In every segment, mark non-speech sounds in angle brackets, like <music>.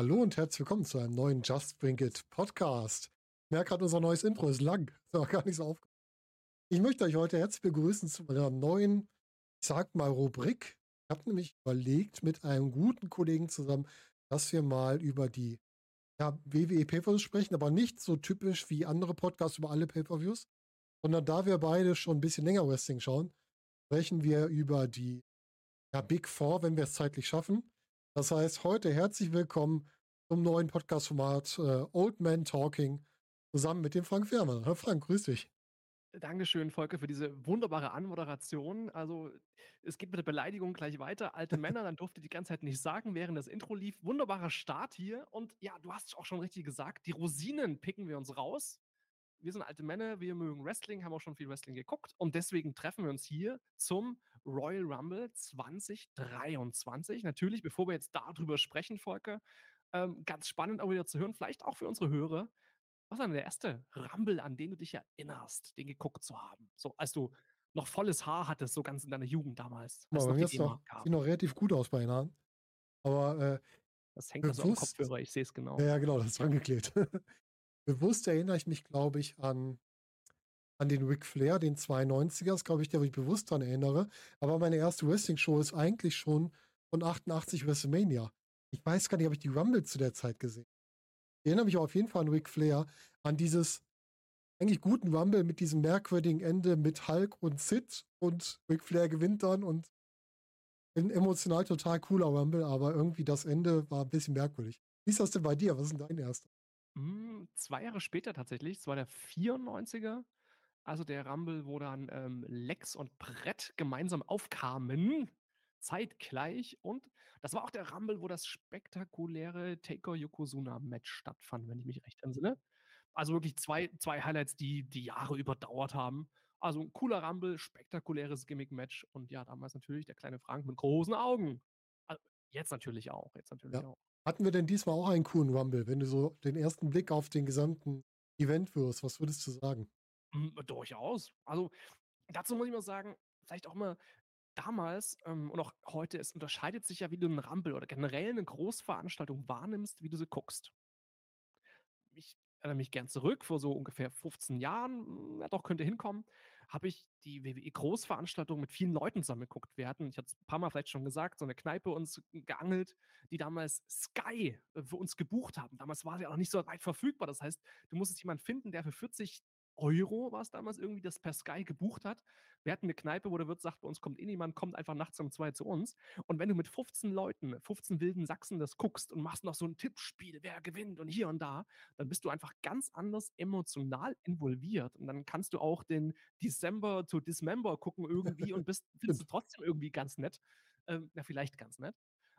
Hallo und herzlich willkommen zu einem neuen Just Bring It Podcast. Ich merke gerade, unser neues Intro ist lang. <laughs> Ist aber gar nicht so aufgefallen. Ich möchte euch heute herzlich begrüßen zu einer neuen, ich sag mal, Rubrik. Ich habe nämlich überlegt mit einem guten Kollegen zusammen, dass wir mal über die ja, WWE Pay-Per-Views sprechen, aber nicht so typisch wie andere Podcasts über alle Pay-Per-Views, sondern da wir beide schon ein bisschen länger Wrestling schauen, sprechen wir über die ja, Big Four, wenn wir es zeitlich schaffen. Das heißt, heute herzlich willkommen zum neuen Podcast-Format äh, Old Man Talking zusammen mit dem Frank Fährmann. Hallo Frank, grüß dich. Dankeschön, Volker, für diese wunderbare Anmoderation. Also, es geht mit der Beleidigung gleich weiter. Alte <laughs> Männer, dann durfte die ganze Zeit nicht sagen, während das Intro lief. Wunderbarer Start hier. Und ja, du hast es auch schon richtig gesagt. Die Rosinen picken wir uns raus. Wir sind alte Männer, wir mögen Wrestling, haben auch schon viel Wrestling geguckt. Und deswegen treffen wir uns hier zum Royal Rumble 2023. Natürlich, bevor wir jetzt darüber sprechen, Volker, ähm, ganz spannend auch wieder zu hören, vielleicht auch für unsere Hörer. Was war denn der erste Rumble, an den du dich erinnerst, den geguckt zu haben? So, als du noch volles Haar hattest, so ganz in deiner Jugend damals. Als noch mir sieht noch, noch relativ gut aus bei den Haaren. Aber äh, das hängt also am Kopfhörer, ich sehe es genau. Ja, genau, das ist angeklebt. <laughs> bewusst erinnere ich mich, glaube ich, an, an den Ric Flair, den 92ers, glaube ich, der ich bewusst daran erinnere. Aber meine erste Wrestling-Show ist eigentlich schon von 88 WrestleMania. Ich weiß gar nicht, habe ich die Rumble zu der Zeit gesehen. Ich erinnere mich auf jeden Fall an Ric Flair, an dieses eigentlich guten Rumble mit diesem merkwürdigen Ende mit Hulk und Sid und Ric Flair gewinnt dann und ein emotional total cooler Rumble, aber irgendwie das Ende war ein bisschen merkwürdig. Wie ist das denn bei dir? Was ist denn dein erster? Hm, 2 Jahre später tatsächlich, es war der 94er, also der Rumble, wo dann, ähm, Lex und Brett gemeinsam aufkamen, zeitgleich. Und das war auch der Rumble, wo das spektakuläre Taker-Yokozuna-Match stattfand, wenn ich mich recht entsinne. Also wirklich zwei zwei Highlights, die die Jahre überdauert haben. Also 'n cooler Rumble, spektakuläres Gimmick-Match und ja, damals natürlich der kleine Frank mit großen Augen. A jetzt natürlich auch jetzt natürlich Ja. auch. Hatten wir denn diesmal auch einen coolen Rumble? Wenn du so den ersten Blick auf den gesamten Event wirst, was würdest du sagen? Hm, durchaus. Also, dazu muss ich mal sagen, vielleicht auch mal damals, ähm, und auch heute, es unterscheidet sich ja, wie du 'n Rumble oder generell 'ne Großveranstaltung wahrnimmst, wie du sie guckst. Ich erinnere mich gern zurück, vor so ungefähr 15 Jahren, ja doch, könnte hinkommen, habe ich die WWE-Großveranstaltung mit vielen Leuten zusammen geguckt. Wir hatten, ich hatte es 'n paarmal vielleicht schon gesagt, so 'ne Kneipe uns geangelt, die damals Sky, äh, für uns gebucht haben. Damals war sie auch noch nicht so weit verfügbar. Das heißt, du musstest jemanden finden, der für 40 Euro war es damals irgendwie, das per Sky gebucht hat. Wir hatten 'ne Kneipe, wo der Wirt sagt: „Bei uns kommt eh niemand, kommt einfach nachts um 2 zu uns.“ Und wenn du mit 15 Leuten, 15 wilden Sachsen das guckst und machst noch so 'n Tippspiel, wer gewinnt und hier und da, dann bist du einfach ganz anders emotional involviert. Und dann kannst du auch den December to Dismember gucken irgendwie und <laughs> bist findest du trotzdem irgendwie ganz nett. Ähm, ja, vielleicht ganz nett.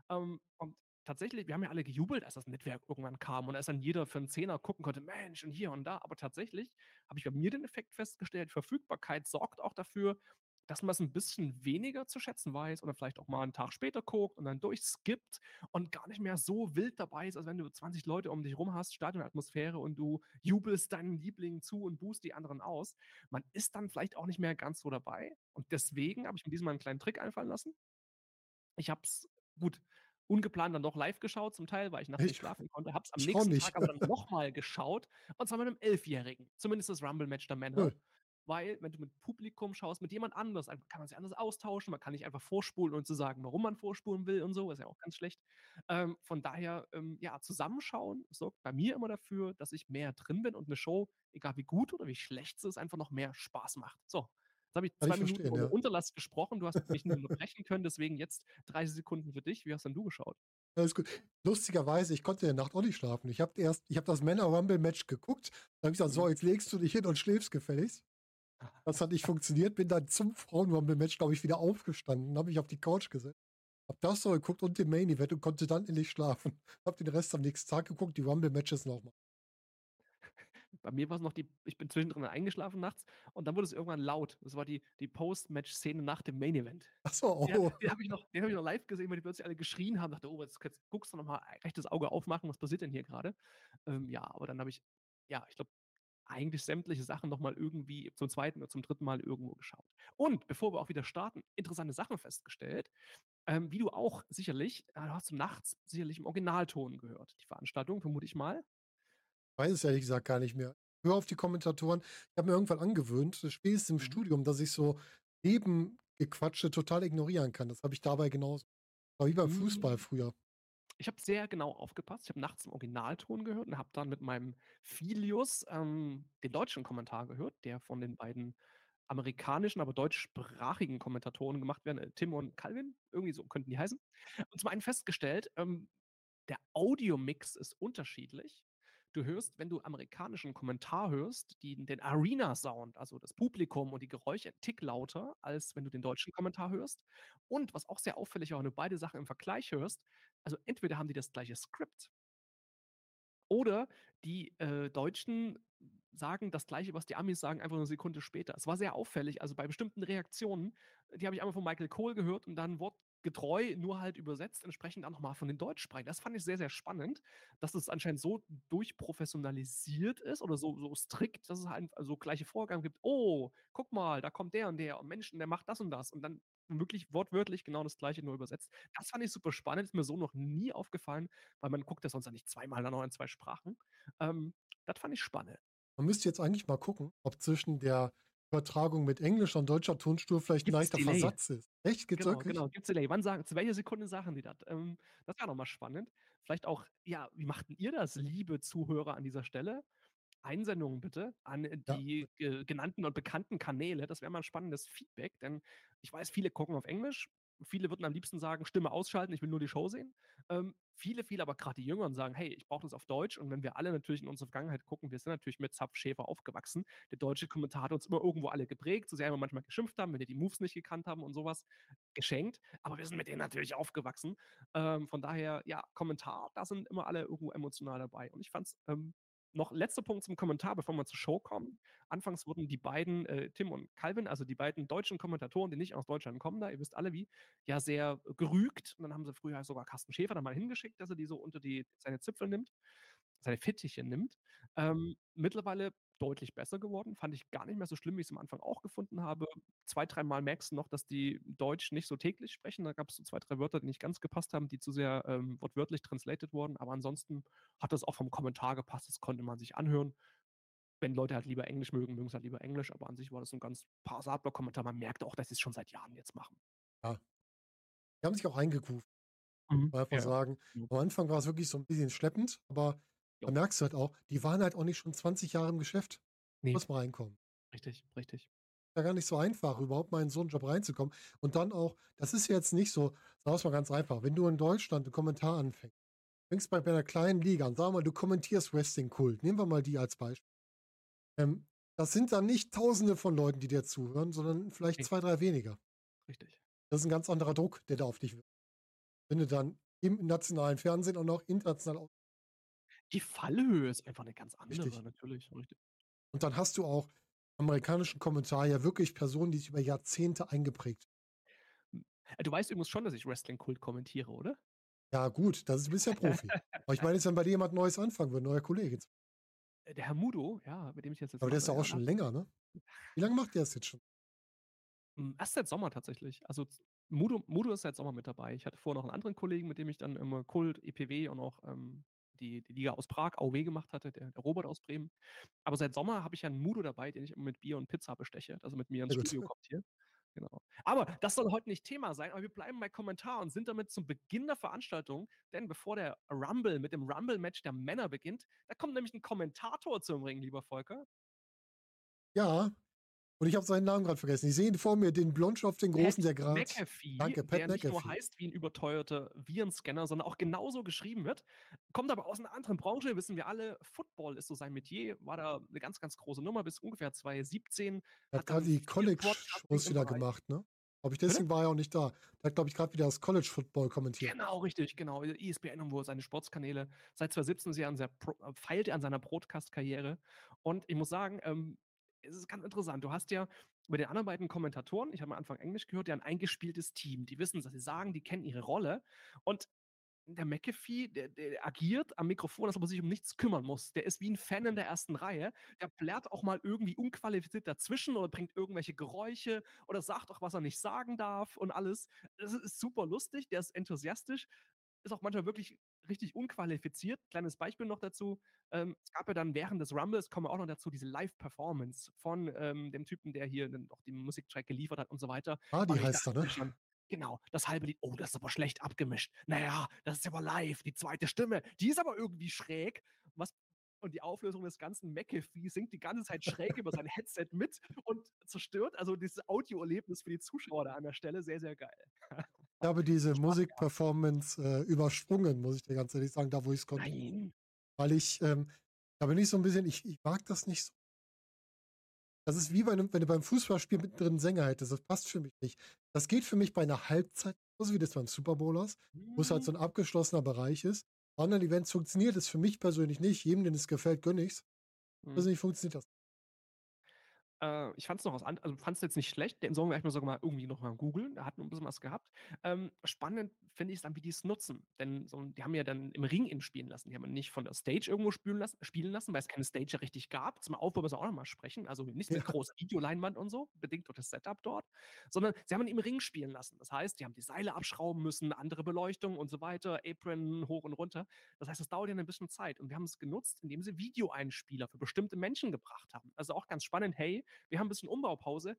Ähm, und tatsächlich, wir haben ja alle gejubelt, als das Netzwerk irgendwann kam und als dann jeder für 'n Zehner gucken konnte, Mensch und hier und da. Aber tatsächlich habe ich bei mir den Effekt festgestellt, Verfügbarkeit sorgt auch dafür, dass man's 'n bisschen weniger zu schätzen weiß oder vielleicht auch mal 'n Tag später guckt und dann durchskippt und gar nicht mehr so wild dabei ist, als wenn du 20 Leute um dich rum hast, Stadionatmosphäre und du jubelst deinen Lieblingen zu und buhst die anderen aus. Man ist dann vielleicht auch nicht mehr ganz so dabei und deswegen habe ich mir diesmal 'n kleinen Trick einfallen lassen. Ich habe es gut, ungeplant dann doch live geschaut zum Teil, weil ich nachts nicht schlafen konnte, habe es am nächsten. Tag aber dann noch mal geschaut und zwar mit 'nem Elfjährigen, zumindest das Rumble-Match der Männer. Cool. Weil, wenn du mit Publikum schaust, mit jemand anders, kann man sich anders austauschen, man kann nicht einfach vorspulen, ohne zu sagen, warum man vorspulen will und so, ist ja auch ganz schlecht. Ähm, von daher, ähm, ja, Zusammenschauen sorgt bei mir immer dafür, dass ich mehr drin bin und 'ne Show, egal wie gut oder wie schlecht sie ist, einfach noch mehr Spaß macht. So, jetzt habe ich 2 ich Minuten ohne ja. Unterlass gesprochen. Du hast mich nicht unterbrechen können, deswegen jetzt 30 Sekunden für dich. Wie hast denn du geschaut? Alles gut. Lustigerweise, ich konnte in der Nacht auch nicht schlafen. Ich habe erst ich habe das Männer-Rumble-Match geguckt, dann habe ich gesagt: „So, Mhm. jetzt legst du dich hin und schläfst gefälligst.“ Das hat nicht funktioniert, bin dann zum Frauen-Rumble-Match, glaube ich, wieder aufgestanden, habe mich auf die Couch gesetzt, habe das noch geguckt und den Main Event und konnte dann endlich schlafen. Habe den Rest am nächsten Tag geguckt, die Rumble-Matches noch mal. Bei mir war's noch die ich bin zwischendrin eingeschlafen nachts und dann wurde es irgendwann laut. Das war die die Post-Match-Szene nach dem Main Event. Ach so, Den oh. den habe ich noch den habe ich noch live gesehen, weil die plötzlich alle geschrien haben. Dachte: „Oh, jetzt jetzt guckst du noch mal, rechtes Auge aufmachen, was passiert denn hier grade?“ Ähm, ja, aber dann habe ich ja, ich glaube, eigentlich sämtliche Sachen noch mal irgendwie zum 2. oder zum 3. Mal irgendwo geschaut. Und bevor wir auch wieder starten, interessante Sachen festgestellt, ähm, wie du auch sicherlich, äh, hast du nachts sicherlich im Originalton gehört, die Veranstaltung, vermute ich mal? Weiß es ehrlich gesagt gar nicht mehr. Höre auf die Kommentatoren. Ich habe mir irgendwann angewöhnt, spätestens im Mhm. Studium, dass ich so Nebengequatsche total ignorieren kann. Das habe ich dabei genauso. War wie beim Fußball Hm. früher. Ich habe sehr genau aufgepasst. Ich habe nachts im Originalton gehört und habe dann mit meinem Filius, ähm, den deutschen Kommentar gehört, der von den beiden amerikanischen, aber deutschsprachigen Kommentatoren gemacht werden, äh, Tim und Calvin, irgendwie so könnten die heißen. Und zum einen festgestellt, ähm, der Audiomix ist unterschiedlich. Du hörst, wenn du amerikanischen Kommentar hörst, die den Arena-Sound, also das Publikum und die Geräusche 'n Tick lauter, als wenn du den deutschen Kommentar hörst. Und was auch sehr auffällig war, wenn du beide Sachen im Vergleich hörst, also entweder haben die das gleiche Skript oder die, äh, Deutschen sagen das Gleiche, was die Amis sagen, einfach 'ne Sekunde später. Es war sehr auffällig. Also, bei bestimmten Reaktionen, die habe ich einmal von Michael Cole gehört und dann wortgetreu, nur halt übersetzt, entsprechend auch noch mal von den Deutschsprechern. Das fand ich sehr, sehr spannend, dass es anscheinend so durchprofessionalisiert ist oder so so strikt, dass es halt so gleiche Vorgaben gibt: „Oh, guck mal, da kommt der und der und Mensch, und der macht das und das.“ Und dann wirklich wortwörtlich genau das Gleiche, nur übersetzt. Das fand ich super spannend, ist mir so noch nie aufgefallen, weil man guckt ja sonst ja nicht zweimal dann auch in 2 Sprachen. Ähm, das fand ich spannend. Man müsste jetzt eigentlich mal gucken, ob zwischen der Übertragung mit englischer und deutscher Tonspur vielleicht 'n Gibt's leichter Delay? Versatz ist. Echt? Gibt's Genau, wirklich? genau, gibt's Delay. Wann sagen zu welcher Sekunde sagen die das? Ähm, das wäre noch mal spannend. Vielleicht auch, ja, wie macht 'n ihr das, liebe Zuhörer an dieser Stelle? Einsendungen bitte an Ja. die ge genannten und bekannten Kanäle. Das wäre mal 'n spannendes Feedback, denn ich weiß, viele gucken auf Englisch. Viele würden am liebsten sagen: „Stimme ausschalten, ich will nur die Show sehen.“ Ähm, viele, viele, aber grad die Jüngeren sagen: „Hey, ich brauche das auf Deutsch.“ Und wenn wir alle natürlich in unsere Vergangenheit gucken, wir sind natürlich mit Zapf, Schäfer aufgewachsen. Der deutsche Kommentar hat uns immer irgendwo alle geprägt, so sehr wir manchmal geschimpft haben, wenn wir die Moves nicht gekannt haben und so was, geschenkt. Aber wir sind mit denen natürlich aufgewachsen. Ähm, von daher, ja, Kommentar, da sind immer alle irgendwo emotional dabei. Und ich fand's, ähm noch letzter Punkt zum Kommentar, bevor wir zur Show kommen. Anfangs wurden die beiden, äh, Tim und Calvin, also die beiden deutschen Kommentatoren, die nicht aus Deutschland kommen da, ihr wisst alle wie, ja sehr gerügt. Und dann haben sie früher sogar Carsten Schäfer da mal hingeschickt, dass er die so unter die seine Zipfel nimmt, seine Fittiche nimmt. Ähm, mittlerweile deutlich besser geworden, fand ich gar nicht mehr so schlimm, wie ich's am Anfang auch gefunden habe. 2, dreimal merkst du noch, dass die Deutsch nicht so täglich sprechen. Da gab's so 2, 3 Wörter, die nicht ganz gepasst haben, die zu sehr, ähm, wortwörtlich translated wurden. Aber ansonsten hat das auch vom Kommentar gepasst. Das konnte man sich anhören. Wenn Leute halt lieber Englisch mögen, mögen's halt lieber Englisch, aber an sich war das 'n ganz passabler Kommentar. Man merkt auch, dass sie's schon seit Jahren jetzt machen. Ja. Die haben sich auch eingegroovt. Mhm. Mal einfach Ja. sagen. Am Anfang war's wirklich so 'n bisschen schleppend, aber da Jo. merkst du halt auch, die waren halt auch nicht schon 20 Jahre im Geschäft. Ne. Muss mal reinkommen. Richtig, richtig. Ja gar nicht so einfach, überhaupt mal in so 'n Job reinzukommen. Und dann auch das ist jetzt nicht so sagen wir's mal ganz einfach, wenn du in Deutschland 'n Kommentar anfängst, fängst bei bei 'ner kleinen Liga an, wir mal, du kommentierst Wrestling-Kult. Nehmen wir mal die als Beispiel. Ähm, das sind dann nicht Tausende von Leuten, die dir zuhören, sondern vielleicht Ne. 2, 3 weniger. Richtig. Das ist 'n ganz anderer Druck, der da auf dich wirkt. Wenn du dann im nationalen Fernsehen auch noch international Die Fallhöhe ist einfach 'ne ganz Richtig. andere, natürlich, richtig. Und dann hast du auch amerikanischen Kommentar ja wirklich Personen, die sich über Jahrzehnte eingeprägt Hm, äh, du weißt übrigens schon, dass ich Wrestling-Kult kommentiere, oder? Ja gut, das ist du bist ja Profi. Aber ich meine jetzt, wenn bei dir jemand Neues anfangen würde, 'n neuer Kollege jetzt. Äh, der Herr Mudo, ja, mit dem ich jetzt jetzt Aber der ist ja auch schon länger, ne? Wie lange macht der das jetzt schon? Hm, erst seit Sommer tatsächlich. Also Mudo Mudo ist seit Sommer mit dabei. Ich hatte vorher noch 'n anderen Kollegen, mit dem ich dann immer Kult, EPW und auch, ähm, die die Liga aus Prag, AOW gemacht hatte, der der Robert aus Bremen. Aber seit Sommer habe ich ja 'n Mudo dabei, den ich immer mit Bier und Pizza besteche, er mit mir ins gut. Studio kommt hier. Genau. Aber das soll heute nicht Thema sein, aber wir bleiben bei Kommentar und sind damit zum Beginn der Veranstaltung, denn bevor der Rumble mit dem Rumble-Match der Männer beginnt, da kommt nämlich 'n Kommentator zum Ring, lieber Volker. Ja. Und ich habe seinen Namen grad vergessen. Ich sehe ihn vor mir, den Blondschopf, den Pat Großen, der grad McAfee, danke, der Pat nicht nur McAfee. heißt wie 'n überteuerter Virenscanner, sondern auch genauso geschrieben wird, kommt aber aus 'ner anderen Branche, wissen wir alle. Football ist so sein Metier, war da 'ne ganz, ganz große Nummer bis ungefähr 2017, Er hat hat grad die College-Shows wieder Bereich gemacht, ne? Glaube ich, deswegen war er auch nicht da. Der hat, glaube ich, grad wieder das College-Football kommentiert. Genau, richtig, genau. ESPN und wo seine Sportskanäle. Seit 2017 ist er an sehr äh, feilt er an seiner Broadcast-Karriere. Und ich muss sagen, ähm, es ist ganz interessant. Du hast ja bei den anderen beiden Kommentatoren ich habe am Anfang Englisch gehört, ja 'n eingespieltes Team. Die wissen, was sie sagen, die kennen ihre Rolle. Und der McAfee, der der agiert am Mikrofon, als ob er sich um nichts kümmern muss. Der ist wie 'n Fan in der ersten Reihe. Der plärt auch mal irgendwie unqualifiziert dazwischen oder bringt irgendwelche Geräusche oder sagt auch, was er nicht sagen darf und alles. Das ist super lustig, der ist enthusiastisch, ist auch manchmal wirklich richtig unqualifiziert. Kleines Beispiel noch dazu, ähm, es gab ja dann während des Rumbles, kommen wir auch noch dazu, diese Live-Performance von, ähm, dem Typen, der hier dann auch den Musiktrack geliefert hat und so weiter. Und ich heißt er, ne? schon genau, das halbe Lied: „Oh, das ist aber schlecht abgemischt. Na ja, das ist aber live, die zweite Stimme, die ist aber irgendwie schräg.“ Was und die Auflösung des ganzen McAfee singt die ganze Zeit schräg über sein Headset mit und zerstört also dieses Audioerlebnis für die Zuschauer da an der Stelle sehr, sehr geil. <laughs> Ich habe diese. Musikperformance, äh, übersprungen, muss ich dir ganz ehrlich sagen, da wo ich's konnte. Nein. Weil ich, ähm da bin ich so 'n bisschen ich ich mag das nicht so. Das ist wie bei 'nem wenn du beim Fußballspiel mittendrin Sänger hättest, das passt für mich nicht. Das geht für mich bei 'ner Halbzeit, so wie das beim Super Bowl hast, wo's halt so Hm. 'n abgeschlossener Bereich ist. Bei anderen Events funktioniert es für mich persönlich nicht. Jedem, dem es gefällt, gönne ich's. Mhm. Persönlich funktioniert das. Äh, ich fand's noch was an also, fand's jetzt nicht schlecht. Den Song werde ich mir sogar mal irgendwie noch mal googeln. Der hat 'n bisschen was gehabt. Ähm, spannend finde ich's dann, wie die's nutzen. Denn so die haben ja dann im Ring ihn spielen lassen. Die haben nicht von der Stage irgendwo spülen lassen spielen lassen, weil's keine Stage ja richtig gab. Zum Aufbau müssen wir auch noch mal sprechen. Also, nicht mit Ja. großer Videoleinwand und so, bedingt durch das Setup dort, sondern sie haben ihn im Ring spielen lassen. Das heißt, die haben die Seile abschrauben müssen, andere Beleuchtung und so weiter, Apron hoch und runter. Das heißt, das dauert ja 'n bisschen Zeit. Und wir haben's genutzt, indem sie Videoeinspieler für bestimmte Menschen gebracht haben. Also, auch ganz spannend: „Hey, wir haben 'n bisschen Umbaupause.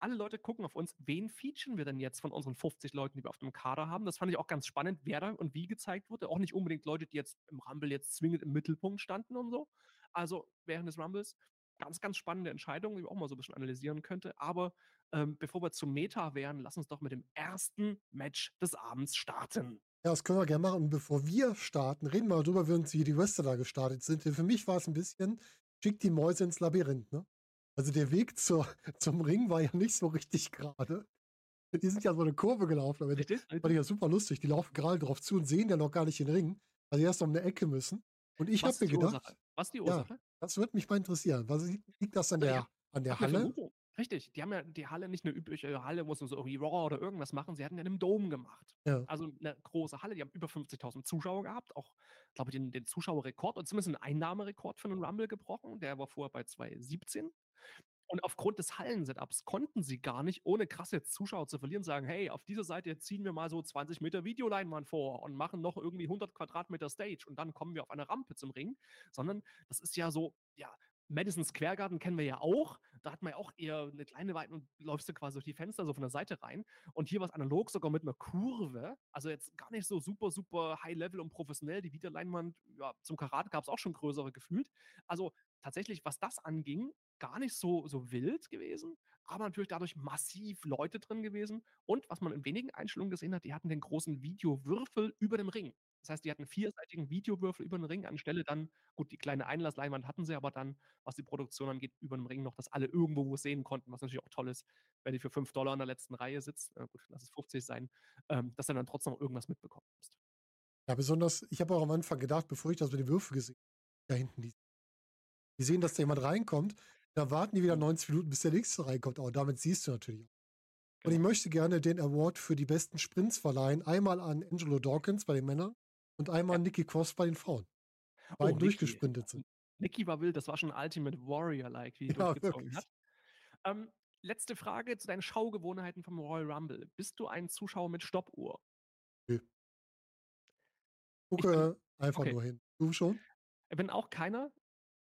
Alle Leute gucken auf uns. Wen featuren wir denn jetzt von unseren 50 Leuten, die wir auf dem Kader haben?“ Das fand ich auch ganz spannend, wer da und wie gezeigt wurde. Auch nicht unbedingt Leute, die jetzt im Rumble jetzt zwingend im Mittelpunkt standen und so. Also, während des Rumbles ganz, ganz spannende Entscheidung, die man auch mal so 'n bisschen analysieren könnte. Aber, ähm, bevor wir zum Meta wären, lass uns doch mit dem ersten Match des Abends starten. Ja, das können wir gern machen. Und bevor wir starten, reden wir mal drüber, wie uns die Wrestler da gestartet sind. Denn für mich war's 'n bisschen: „Schickt die Mäuse ins Labyrinth“, ne? Also, der Weg zur zum Ring war ja nicht so richtig gerade. Die sind ja so 'ne Kurve gelaufen. Richtig, Fand ich ja super lustig. Die laufen gerade drauf zu und sehen ja noch gar nicht den Ring, weil sie erst um 'ne Ecke müssen. Und ich habe mir gedacht Ursache? Was ist die ja, Ursache? das würde mich mal interessieren. Was liegt das an der ja, an der Halle? Richtig, die haben ja die Halle nicht 'ne übliche Halle, wo sie so irgendwie Raw oder irgendwas machen. Sie hatten ja in 'nem Dome gemacht. Ja. Also, 'ne große Halle. Die haben über 50.000 Zuschauer gehabt, auch, glaube ich, den den Zuschauerrekord oder zumindest 'n Einnahmerekord für 'nen Rumble gebrochen. Der war vorher bei 2.017. Und aufgrund des Hallen-Setups konnten sie gar nicht, ohne krass jetzt Zuschauer zu verlieren, sagen: „Hey, auf dieser Seite ziehen wir mal so 20 Meter Videoleinwand vor und machen noch irgendwie 100 Quadratmeter Stage und dann kommen wir auf eine Rampe zum Ring.“ Sondern das ist ja so ja, Madison Square Garden kennen wir ja auch. Da hat man ja auch eher 'ne kleine Weite und läufst du quasi durch die Fenster so von der Seite rein. Und hier war's analog sogar mit 'ner Kurve. Also, jetzt gar nicht so super, super High Level und professionell. Die Videoleinwand, ja, zum Karate gab's auch schon größere gefühlt. Also, tatsächlich, was das anging, gar nicht so so wild gewesen, aber natürlich dadurch massiv Leute drin gewesen. Und was man in wenigen Einstellungen gesehen hat, die hatten den großen Videowürfel über dem Ring. Das heißt, die hatten vierseitigen Videowürfel über 'n Ring anstelle dann gut, die kleine Einlassleinwand hatten sie, aber dann, was die Produktion angeht, über 'nem Ring noch, dass alle irgendwo was sehen konnten, was natürlich auch toll ist, wenn du für 5 in der letzten Reihe sitzt. Na gut, lass es 50 sein, ähm, dass du dann trotzdem noch irgendwas mitbekommst. Ja, besonders ich habe auch am Anfang gedacht, bevor ich das mit den Würfel gesehen da hinten die die sehen, dass da jemand reinkommt, da warten die wieder Mhm. 90 Minuten, bis der Nächste reinkommt. Aber damit siehst du natürlich auch. Und ich Genau. möchte gerne den Award für die besten Sprints verleihen. Einmal an Angelo Dawkins bei den Männern und einmal Ja. Nikki Cross bei den Frauen. Oh, Beiden Nikki. durchgesprintet sind. Nikki war wild, das war schon Ultimate Warrior-like, wie die <laughs> Ja, durchgezogen wirklich. hat. Ähm, letzte Frage zu deinen Schaugewohnheiten vom Royal Rumble. Bist du ein Zuschauer mit Stoppuhr? Nö. Ich bin Gucke einfach okay. nur hin. Du schon? Ich bin auch keiner,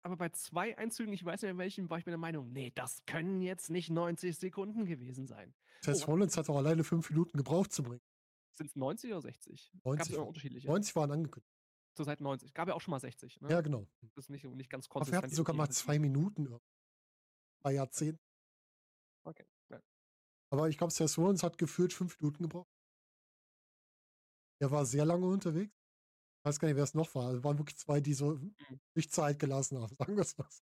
aber bei 2 Einzügen, ich weiß nicht mehr welchen, war ich mir der Meinung: „Ne, das können jetzt nicht 90 Sekunden gewesen sein.“ Seth Oh, Rollins hat auch alleine 5 Minuten gebraucht zum Ring. Sind's 90 oder 60? Gab's 90 immer war unterschiedliche? 90 waren angekündigt. Zurzeit 90. Gab ja auch schon mal 60, ne? Ja, genau. Das ist nicht nicht ganz Aber wir hatten konsistent sogar mal 2 Minuten bei Jahrzehnten. Okay, ja. Aber ich glaube, Seth Rollins hat gefühlt 5 Minuten gebraucht. Der war sehr lange unterwegs. Ich weiß gar nicht, wer's noch war. Also, waren wirklich 2, die so Mhm. sich Zeit gelassen haben, <laughs> sagen wir's mal so.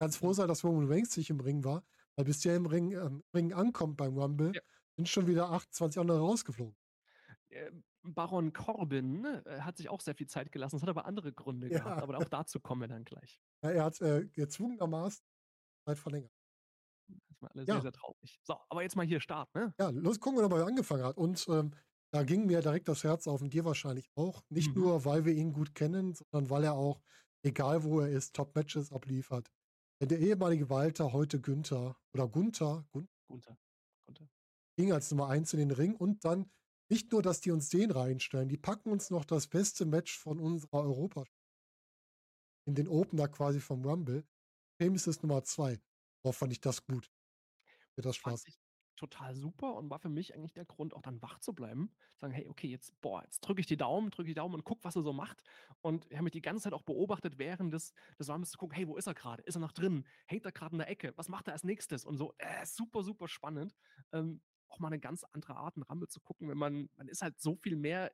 Kannst froh Mhm. sein, dass Roman Reigns nicht im Ring war, weil bis der im Ring ähm, Ring ankommt beim Rumble, Ja. sind schon wieder 28 andere rausgeflogen. Ähm, Baron Corbin, äh, hat sich auch sehr viel Zeit gelassen. Das hat aber andere Gründe Ja. gehabt, aber auch dazu kommen wir dann gleich. Ja, er hat, äh, gezwungenermaßen Zeit verlängert. Das war alles Ja. sehr, sehr traurig. So, aber jetzt mal hier Start, ne? Ja, los gucken wir doch mal, wer angefangen hat. Und, ähm, Da ging mir direkt das Herz auf und dir wahrscheinlich auch. Nicht Mhm. nur, weil wir ihn gut kennen, sondern weil er auch, egal wo er ist, Top-Matches abliefert. Der ehemalige Walter, heute Günther oder Gunther, Gun Gunther. Gunther. ging als Nummer 1 in den Ring und dann nicht nur, dass die uns den reinstellen, die packen uns noch das beste Match von unserer Europa in den Opener quasi vom Rumble. James ist Nummer 2. Boah, fand ich das gut. Mir das Spaß. ich total super und war für mich eigentlich der Grund, auch dann wach zu bleiben. Sagen, hey, okay, jetzt, boah, jetzt drücke ich die Daumen, drücke die Daumen und guck, was er so macht. Und ich habe mich die ganze Zeit auch beobachtet, während des, des Rumbles zu gucken, hey, wo ist er gerade? Ist er noch drin? Hängt er gerade in der Ecke? Was macht er als nächstes? Und so, äh, super, super spannend. Ähm, auch mal eine ganz andere Art, einen Rumble zu gucken, wenn man, man ist halt so viel mehr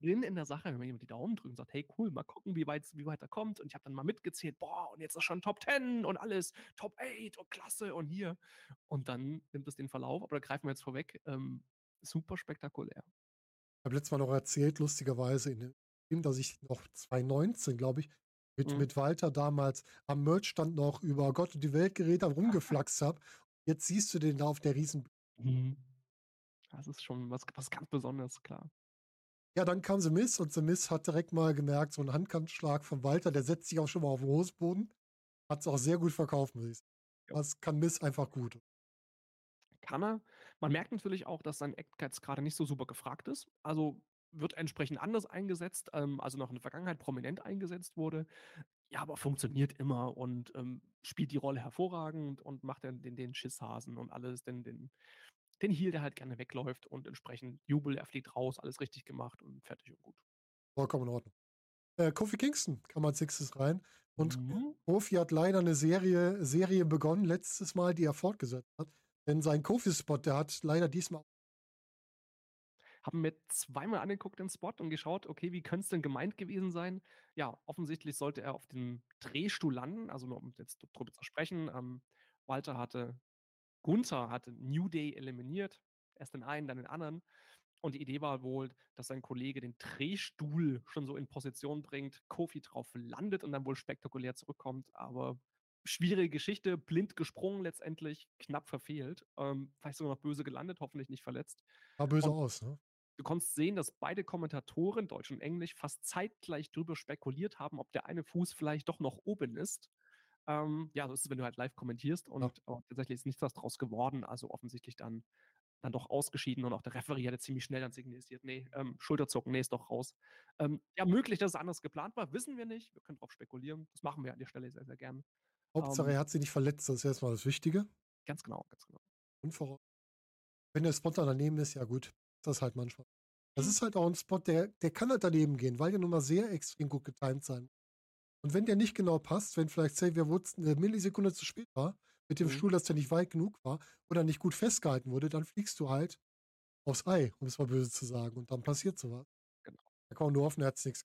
drin in der Sache, wenn man jemand die Daumen drückt und sagt, hey, cool, mal gucken, wie weit, wie weit er kommt. Und ich habe dann mal mitgezählt, boah, und jetzt ist schon Top 10 und alles, Top 8 und klasse und hier. Und dann nimmt es den Verlauf, aber da greifen wir jetzt vorweg. Ähm, super spektakulär. Ich habe letztes Mal noch erzählt, lustigerweise in dem dass ich noch 2019, glaube ich, mit, Mhm. mit Walter damals am Merchstand noch über Gott und die Welt geredet habe, <laughs> rumgeflaxt habe. Jetzt siehst du den da auf der riesen Mhm. Das ist schon was, was ganz Besonderes, klar. Ja, dann kam The Miz und The Miz hat direkt mal gemerkt, so ein Handkantenschlag von Walter, der setzt sich auch schon mal auf den Hosenboden. Hat es auch sehr gut verkauft, muss ich sagen. Ja. Das kann Miz einfach gut. Kann er. Man merkt natürlich auch, dass sein Act jetzt gerade nicht so super gefragt ist. Also wird entsprechend anders eingesetzt, ähm, also noch in der Vergangenheit prominent eingesetzt wurde. Ja, aber funktioniert immer und ähm, spielt die Rolle hervorragend und macht den, den, den Schisshasen und alles, den, den, den Heal, der halt gerne wegläuft und entsprechend Jubel, er fliegt raus, alles richtig gemacht und fertig und gut. Vollkommen in Ordnung. Äh, Kofi Kingston kam als nächstes rein. Und Mhm. Kofi hat leider eine Serie, Serie begonnen, letztes Mal, die er fortgesetzt hat. Denn sein Kofi-Spot, der hat leider diesmal Haben mir zweimal angeguckt den Spot und geschaut, okay, wie könnte es denn gemeint gewesen sein? Ja, offensichtlich sollte er auf dem Drehstuhl landen, also nur um jetzt drüber zu sprechen. Ähm, Walter hatte, Gunther hatte New Day eliminiert, erst den einen, dann den anderen. Und die Idee war wohl, dass sein Kollege den Drehstuhl schon so in Position bringt, Kofi drauf landet und dann wohl spektakulär zurückkommt. Aber schwierige Geschichte, blind gesprungen letztendlich, knapp verfehlt. Ähm, vielleicht sogar noch böse gelandet, hoffentlich nicht verletzt. sah böse Und- aus. Ne? Du konntest sehen, dass beide Kommentatoren, Deutsch und Englisch, fast zeitgleich drüber spekuliert haben, ob der eine Fuß vielleicht doch noch oben ist. Ähm, ja, so ist es, wenn du halt live kommentierst und aber tatsächlich ist nichts daraus geworden. Also offensichtlich dann, dann doch ausgeschieden und auch der Referee hatte ziemlich schnell dann signalisiert, nee, ähm, Schulterzucken, nee, ist doch raus. Ähm, ja, möglich, dass es anders geplant war, wissen wir nicht. Wir können darauf spekulieren. Das machen wir an der Stelle sehr, sehr gern. Hauptsache, Ähm, er hat sich nicht verletzt, das ist erstmal das Wichtige. Ganz genau, ganz genau. Und voraus. Wenn der Spot dann daneben ist, ja gut, ist das halt manchmal. Das Mhm. ist halt auch ein Spot, der, der kann halt daneben gehen, weil der nun mal sehr extrem gut getimt sein muss. Und wenn der nicht genau passt, wenn vielleicht Xavier Woods eine Millisekunde zu spät war, mit dem Mhm. Stuhl, dass der nicht weit genug war oder nicht gut festgehalten wurde, dann fliegst du halt aufs Ei, um es mal böse zu sagen. Und dann passiert sowas. Genau. Da kann man nur hoffen, er hat nichts.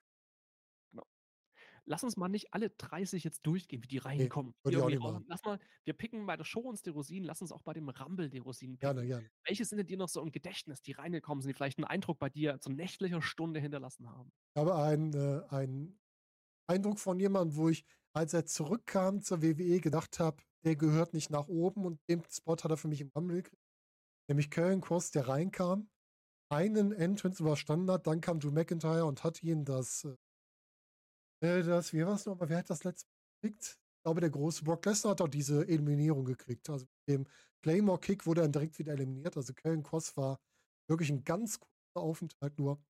Lass uns mal nicht alle 30 jetzt durchgehen, wie die reinkommen. ich auch nicht machen. Lass mal, wir picken bei der Show uns die Rosinen, lass uns auch bei dem Rumble die Rosinen picken. Gerne, gerne. Welche sind denn dir noch so im Gedächtnis, die reingekommen sind, die vielleicht einen Eindruck bei dir zu nächtlicher Stunde hinterlassen haben? Ich habe einen, äh, einen Eindruck von jemandem, wo ich, als er zurückkam zur WWE, gedacht habe, der gehört nicht nach oben und den Spot hat er für mich im Rumble gekriegt. Nämlich Karen Cross, der reinkam, einen Entrance überstanden hat, dann kam Drew McIntyre und hat ihn das, äh, das, wie war es nochmal, wer hat das letzte Mal gekriegt? Ich glaube, der große Brock Lesnar hat auch diese Eliminierung gekriegt. Also mit dem Claymore-Kick wurde er direkt wieder eliminiert. Also Karen Cross war wirklich ein ganz kurzer Aufenthalt nur.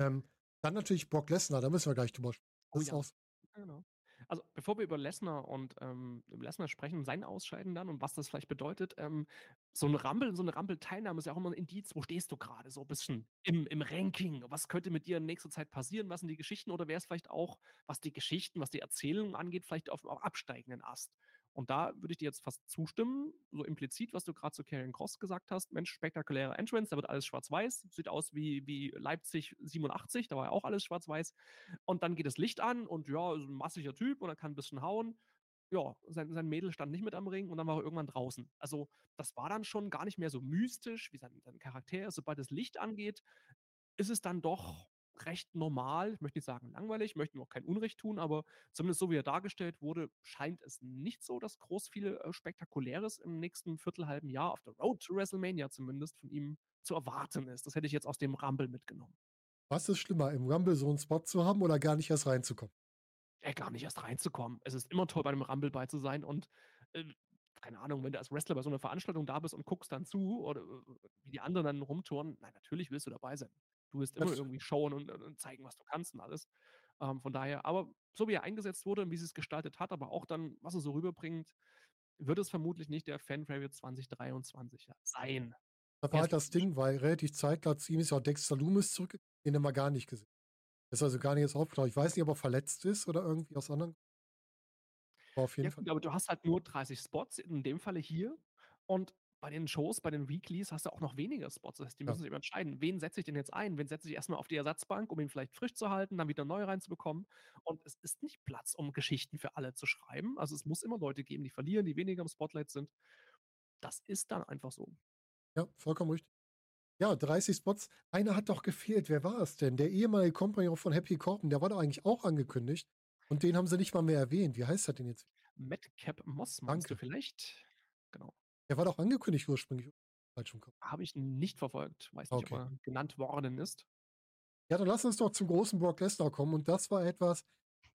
Ähm, dann natürlich Brock Lesnar, da müssen wir gleich drüber sprechen. Oh ist ja. Genau. Also bevor wir über Lesnar und ähm, Lesnar sprechen, sein Ausscheiden dann und was das vielleicht bedeutet, ähm, so ein Rumble, so eine Rumble-Teilnahme ist ja auch immer ein Indiz, wo stehst du gerade so ein bisschen im, im Ranking, was könnte mit dir in nächster Zeit passieren, was sind die Geschichten oder wäre es vielleicht auch, was die Geschichten, was die Erzählung angeht, vielleicht auf dem absteigenden Ast. Und da würde ich dir jetzt fast zustimmen, so implizit, was du gerade zu Karrion Cross gesagt hast. Mensch, spektakuläre Entrance, da wird alles schwarz-weiß, sieht aus wie, wie Leipzig 87, da war ja auch alles schwarz-weiß. Und dann geht das Licht an und ja, ist ein massiger Typ und er kann ein bisschen hauen. Ja, sein, sein Mädel stand nicht mit am Ring und dann war er irgendwann draußen. Also, das war dann schon gar nicht mehr so mystisch wie sein, sein Charakter. Sobald das Licht angeht, ist es dann doch recht normal. Ich möchte nicht sagen langweilig, möchte ihm auch kein Unrecht tun, aber zumindest so wie er dargestellt wurde, scheint es nicht so, dass groß viel äh, Spektakuläres im nächsten Viertelhalben Jahr auf der Road to WrestleMania zumindest von ihm zu erwarten ist. Das hätte ich jetzt aus dem Rumble mitgenommen. Was ist schlimmer, im Rumble so einen Spot zu haben oder gar nicht erst reinzukommen? Ja, gar nicht erst reinzukommen. Es ist immer toll, bei einem Rumble bei zu sein und äh, keine Ahnung, wenn du als Wrestler bei so einer Veranstaltung da bist und guckst dann zu oder äh, wie die anderen dann rumtouren, nein, natürlich willst du dabei sein. Du willst immer irgendwie schauen und, und zeigen, was du kannst und alles. Ähm, von daher, aber so wie er eingesetzt wurde und wie sie es gestaltet hat, aber auch dann, was er so rüberbringt, wird es vermutlich nicht der Fan-Favorite 2023 sein. das war halt das Ding, weil relativ zeitgleich zu ihm ist ja auch Dexter Loomis zurück, den haben wir gar nicht gesehen. Ist also gar nicht jetzt aufgetaucht. Ich weiß nicht, ob er verletzt ist oder irgendwie aus anderen. Aber auf Ja jeden Fall. gut, aber du hast halt nur 30 Spots, in dem Falle hier. Und bei den Shows, bei den Weeklies hast du auch noch weniger Spots. Das heißt, die Ja. müssen sich immer entscheiden, wen setze ich denn jetzt ein? Wen setze ich erstmal auf die Ersatzbank, um ihn vielleicht frisch zu halten, dann wieder neu reinzubekommen. Und es ist nicht Platz, um Geschichten für alle zu schreiben. Also es muss immer Leute geben, die verlieren, die weniger im Spotlight sind. Das ist dann einfach so. Ja, vollkommen richtig. Ja, 30 Spots. Einer hat doch gefehlt. Wer war es denn? Der ehemalige Kompagnon von Happy Corbin, der war doch eigentlich auch angekündigt. Und den haben sie nicht mal mehr erwähnt. Wie heißt er denn jetzt? Madcap Moss meinst du Danke. vielleicht? Genau. Der war doch angekündigt ursprünglich. Habe ich nicht verfolgt. Weiß nicht, Okay. ob er genannt worden ist. Ja, dann lass uns doch zum großen Brock Lesnar kommen. Und das war etwas,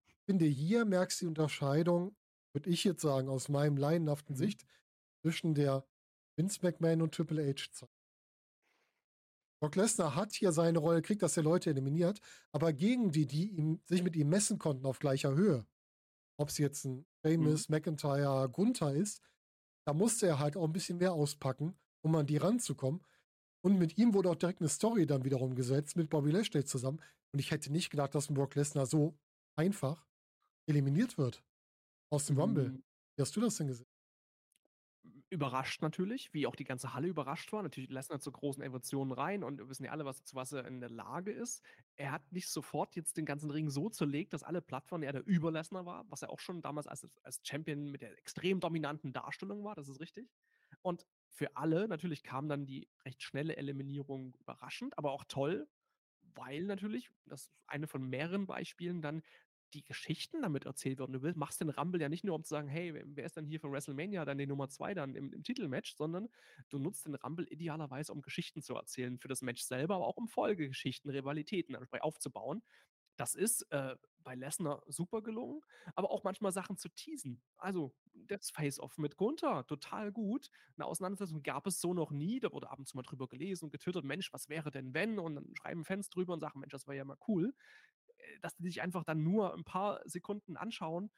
ich finde, hier merkst du die Unterscheidung, würde ich jetzt sagen, aus meinem laienhaften Mhm. Sicht, zwischen der Vince McMahon und Triple H Zeit. Brock Lesnar hat hier seine Rolle gekriegt, dass er Leute eliminiert, aber gegen die, die ihm, sich mit ihm messen konnten auf gleicher Höhe, ob es jetzt ein Famous, McIntyre, Gunther ist, da musste er halt auch ein bisschen mehr auspacken, um an die ranzukommen. Und mit ihm wurde auch direkt eine Story dann wiederum gesetzt mit Bobby Lashley zusammen. Und ich hätte nicht gedacht, dass ein Brock Lesnar so einfach eliminiert wird aus dem Rumble. Mm, Wie hast du das denn gesehen? Überrascht natürlich, wie auch die ganze Halle überrascht war. Natürlich lässt er zu großen Emotionen rein und wissen ja alle, was, zu was er in der Lage ist. Er hat nicht sofort jetzt den ganzen Ring so zerlegt, dass alle Plattformen er der Überlessner war, was er auch schon damals als, als Champion mit der extrem dominanten Darstellung war, das ist richtig. Und für alle natürlich kam dann die recht schnelle Eliminierung überraschend, aber auch toll, weil natürlich, das ist eine von mehreren Beispielen, dann die Geschichten damit erzählt werden. Du machst den Rumble ja nicht nur, um zu sagen, hey, wer- ist denn hier von WrestleMania dann die Nummer zwei dann im, im Titelmatch, sondern du nutzt den Rumble idealerweise, um Geschichten zu erzählen für das Match selber, aber auch um Folgegeschichten, Rivalitäten entsprechend aufzubauen. Das ist äh, bei Lesnar super gelungen, aber auch manchmal Sachen zu teasen. Also das Face-Off mit Gunther, total gut. Eine Auseinandersetzung gab es so noch nie. Da wurde ab und zu mal drüber gelesen und getwittert, Mensch, was wäre denn wenn? Und dann schreiben Fans drüber und sagen, Mensch, das wäre ja mal cool. Äh, Dass die sich einfach dann nur ein paar Sekunden anschauen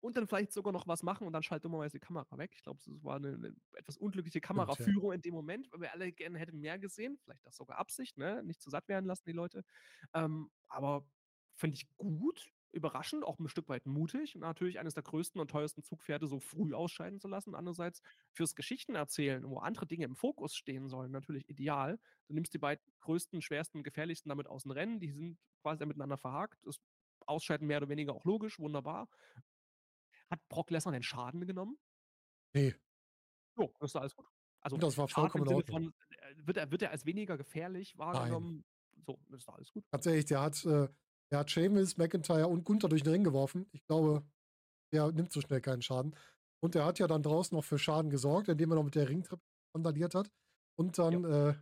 und dann vielleicht sogar noch was machen und dann schaltet dummerweise die Kamera weg. Ich glaube, es war eine, eine etwas unglückliche Kameraführung in dem Moment, weil wir alle gerne hätten mehr gesehen. Vielleicht das sogar Absicht, ne? Nicht zu satt werden lassen, die Leute. Ähm, aber finde ich gut, überraschend, auch ein Stück weit mutig natürlich eines der größten und teuersten Zugpferde so früh ausscheiden zu lassen. Andererseits fürs Geschichtenerzählen, wo andere Dinge im Fokus stehen sollen, natürlich ideal. Du nimmst die beiden größten, schwersten, gefährlichsten damit aus dem Rennen, die sind quasi miteinander verhakt. Das Ausscheiden mehr oder weniger auch logisch, wunderbar. Hat Brock Lesnar den Schaden genommen? Nee, das ist alles gut. Also das war Schaden vollkommen im in Sinne Ordnung. von, äh, wird er, wird er als weniger gefährlich wahrgenommen? So, ist alles gut. Tatsächlich, der hat, äh, der hat Sheamus, McIntyre und Gunther durch den Ring geworfen. Ich glaube, der nimmt so schnell keinen Schaden. Und der hat ja dann draußen noch für Schaden gesorgt, indem er noch mit der Ringtreppe vandaliert hat. Und dann äh,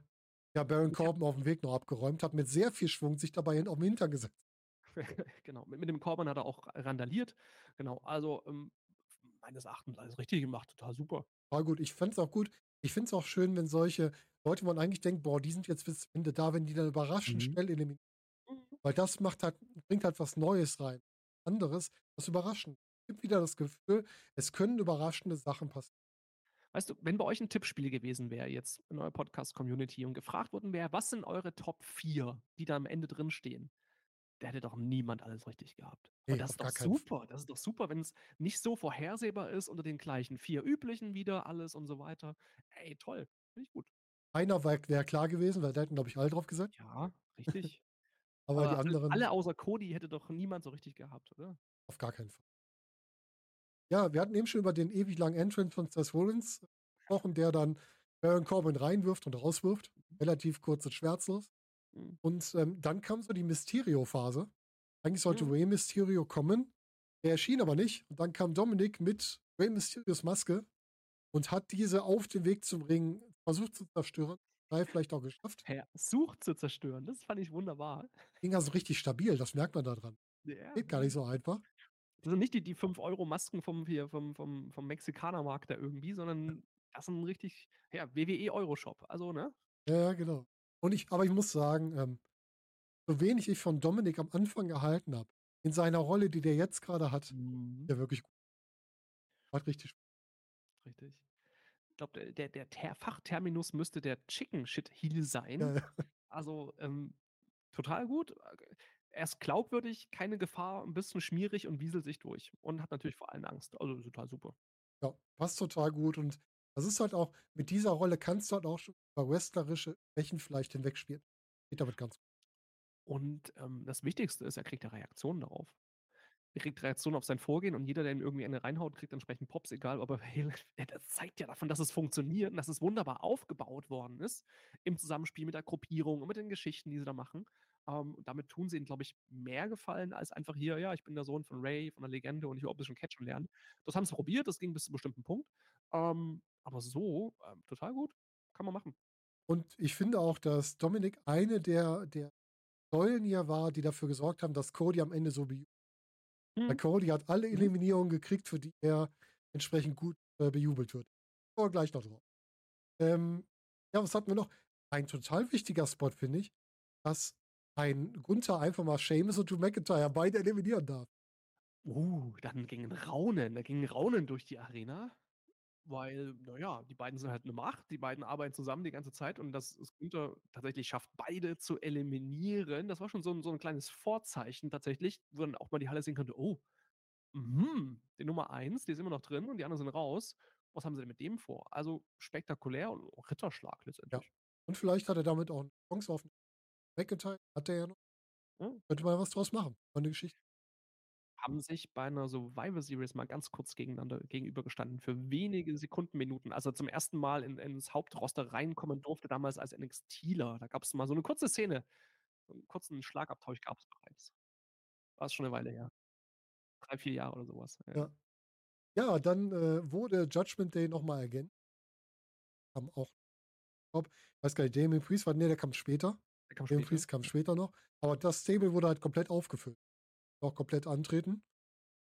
ja, Baron Corbin auf dem Weg noch abgeräumt, hat mit sehr viel Schwung sich dabei auf den Hintern gesetzt. <laughs> genau, mit, mit dem Corbin hat er auch randaliert. Genau, also ähm, meines Erachtens alles richtig gemacht, total super. War gut. Ich fand es auch gut. Ich finde es auch schön, wenn solche Leute, wo man eigentlich denkt, boah, die sind jetzt bis Ende da, wenn die dann überraschend Mhm. schnell eliminieren. Weil das macht halt, bringt halt was Neues rein. Anderes, was überraschend. Es gibt wieder das Gefühl, es können überraschende Sachen passieren. Weißt du, wenn bei euch ein Tippspiel gewesen wäre jetzt in eurer Podcast-Community und gefragt worden wäre, was sind eure Top 4, die da am Ende drin stehen, da hätte doch niemand alles richtig gehabt. Nee, und das auf ist doch super. Das ist doch super, wenn es nicht so vorhersehbar ist unter den gleichen vier üblichen wieder, alles und so weiter. Ey, toll. Finde ich gut. Einer wäre klar gewesen, weil da hätten, glaube ich, alle drauf gesetzt. Ja, richtig. Aber, die alle- anderen Alle außer Cody hätte doch niemand so richtig gehabt, oder? auf gar keinen Fall. Ja, wir hatten eben schon über den ewig langen Entrance von Seth Rollins gesprochen, der dann Baron Corbin reinwirft und rauswirft. Relativ kurz und schmerzlos. Mhm. Und, ähm, dann kam so die Mysterio-Phase. Eigentlich sollte Mhm. Rey Mysterio kommen, er erschien aber nicht. Und dann kam Dominik mit Rey Mysterios Maske und hat diese auf dem Weg zum Ring versucht zu zerstören. Teil vielleicht auch geschafft. Versucht zu zerstören, das fand ich wunderbar. Ging also richtig stabil, das merkt man da dran. Ja, Geht gar nicht so einfach. Das sind nicht die die 5 € Masken vom hier vom vom vom Mexikanermarkt da irgendwie, sondern das sind richtig, ja, WWE Euroshop. Also, ne? Ja, genau. Und ich aber ich muss sagen, ähm, so wenig ich von Dominik am Anfang gehalten habe, in seiner Rolle, die der jetzt gerade hat, Mhm. der wirklich gut. Macht richtig. Richtig. Ich glaube, der der der Ter Fachterminus müsste der Chicken Shit Heel sein. Ja, ja. Also, ähm, total gut. Er ist glaubwürdig, keine Gefahr, 'n bisschen schmierig und wieselt sich durch und hat natürlich vor allen Angst. Also, total super. Ja, passt total gut und das ist halt auch mit dieser Rolle kannst du halt auch schon über wrestlerische Schwächen vielleicht hinwegspielen. Geht damit ganz gut. Und, ähm, das Wichtigste ist, er kriegt ja Reaktionen darauf. Kriegt Reaktionen auf sein Vorgehen und jeder, der ihm irgendwie eine reinhaut, kriegt entsprechend Pops, egal ob er <laughs> das zeigt ja davon, dass es funktioniert und dass es wunderbar aufgebaut worden ist im Zusammenspiel mit der Gruppierung und mit den Geschichten, die sie da machen. Ähm, und damit tun sie ihm, glaube ich, mehr Gefallen als einfach hier: „Ja, ich bin der Sohn von Ray, von der Legende und ich will auch 'n bisschen catchen lernen.“ Das haben sie probiert, das ging bis zu 'nem bestimmten Punkt. Ähm, aber so, ähm, total gut. Kann man machen. Und ich finde auch, dass Dominik eine der der Säulen hier war, die dafür gesorgt haben, dass Cody am Ende so be Mhm. Cody hat alle Mhm. Eliminierungen gekriegt, für die er entsprechend gut, äh, bejubelt wird. Wir gleich noch drauf. Ähm, ja, was hatten wir noch? Ein total wichtiger Spot, finde ich, dass ein Gunther einfach mal Sheamus und Drew McIntyre beide eliminieren darf. Uh, dann ging Raunen da ging Raunen durch die Arena, weil, na ja, die beiden sind halt 'ne Macht, die beiden arbeiten zusammen die ganze Zeit und dass es Gunther tatsächlich schafft, beide zu eliminieren, das war schon so 'n so 'n kleines Vorzeichen tatsächlich, wo dann auch mal die Halle sehen konnte: „Oh, mhm, die Nummer 1, die ist immer noch drin und die anderen sind raus. Was haben sie denn mit dem vor?“ Also, spektakulär und Ritterschlag Ja. letztendlich. Und vielleicht hat er damit auch 'ne Chance auf 'n McIntyre, hat er ja noch. Mhm. Könnte man ja was draus machen von der Geschichte. Haben sich bei 'ner Survivor Series mal ganz kurz gegeneinander gegenübergestanden für wenige Sekunden, Minuten, als er zum ersten Mal in ins Hauptroster reinkommen durfte, damals als NXTler. Da gab's mal so 'ne kurze Szene. So 'n kurzen Schlagabtausch gab's bereits. Ah, ist schon 'ne Weile her. 3, 4 Jahre oder so was, ja. Ja. Dann, äh, wurde Judgment Day noch mal ergänzt. Haben auch glaube, weiß gar nicht, Damien Priest war ne, der kam später. Der kam Damien später. Priest kam später noch. Aber das Stable wurde halt komplett aufgefüllt. Auch komplett antreten.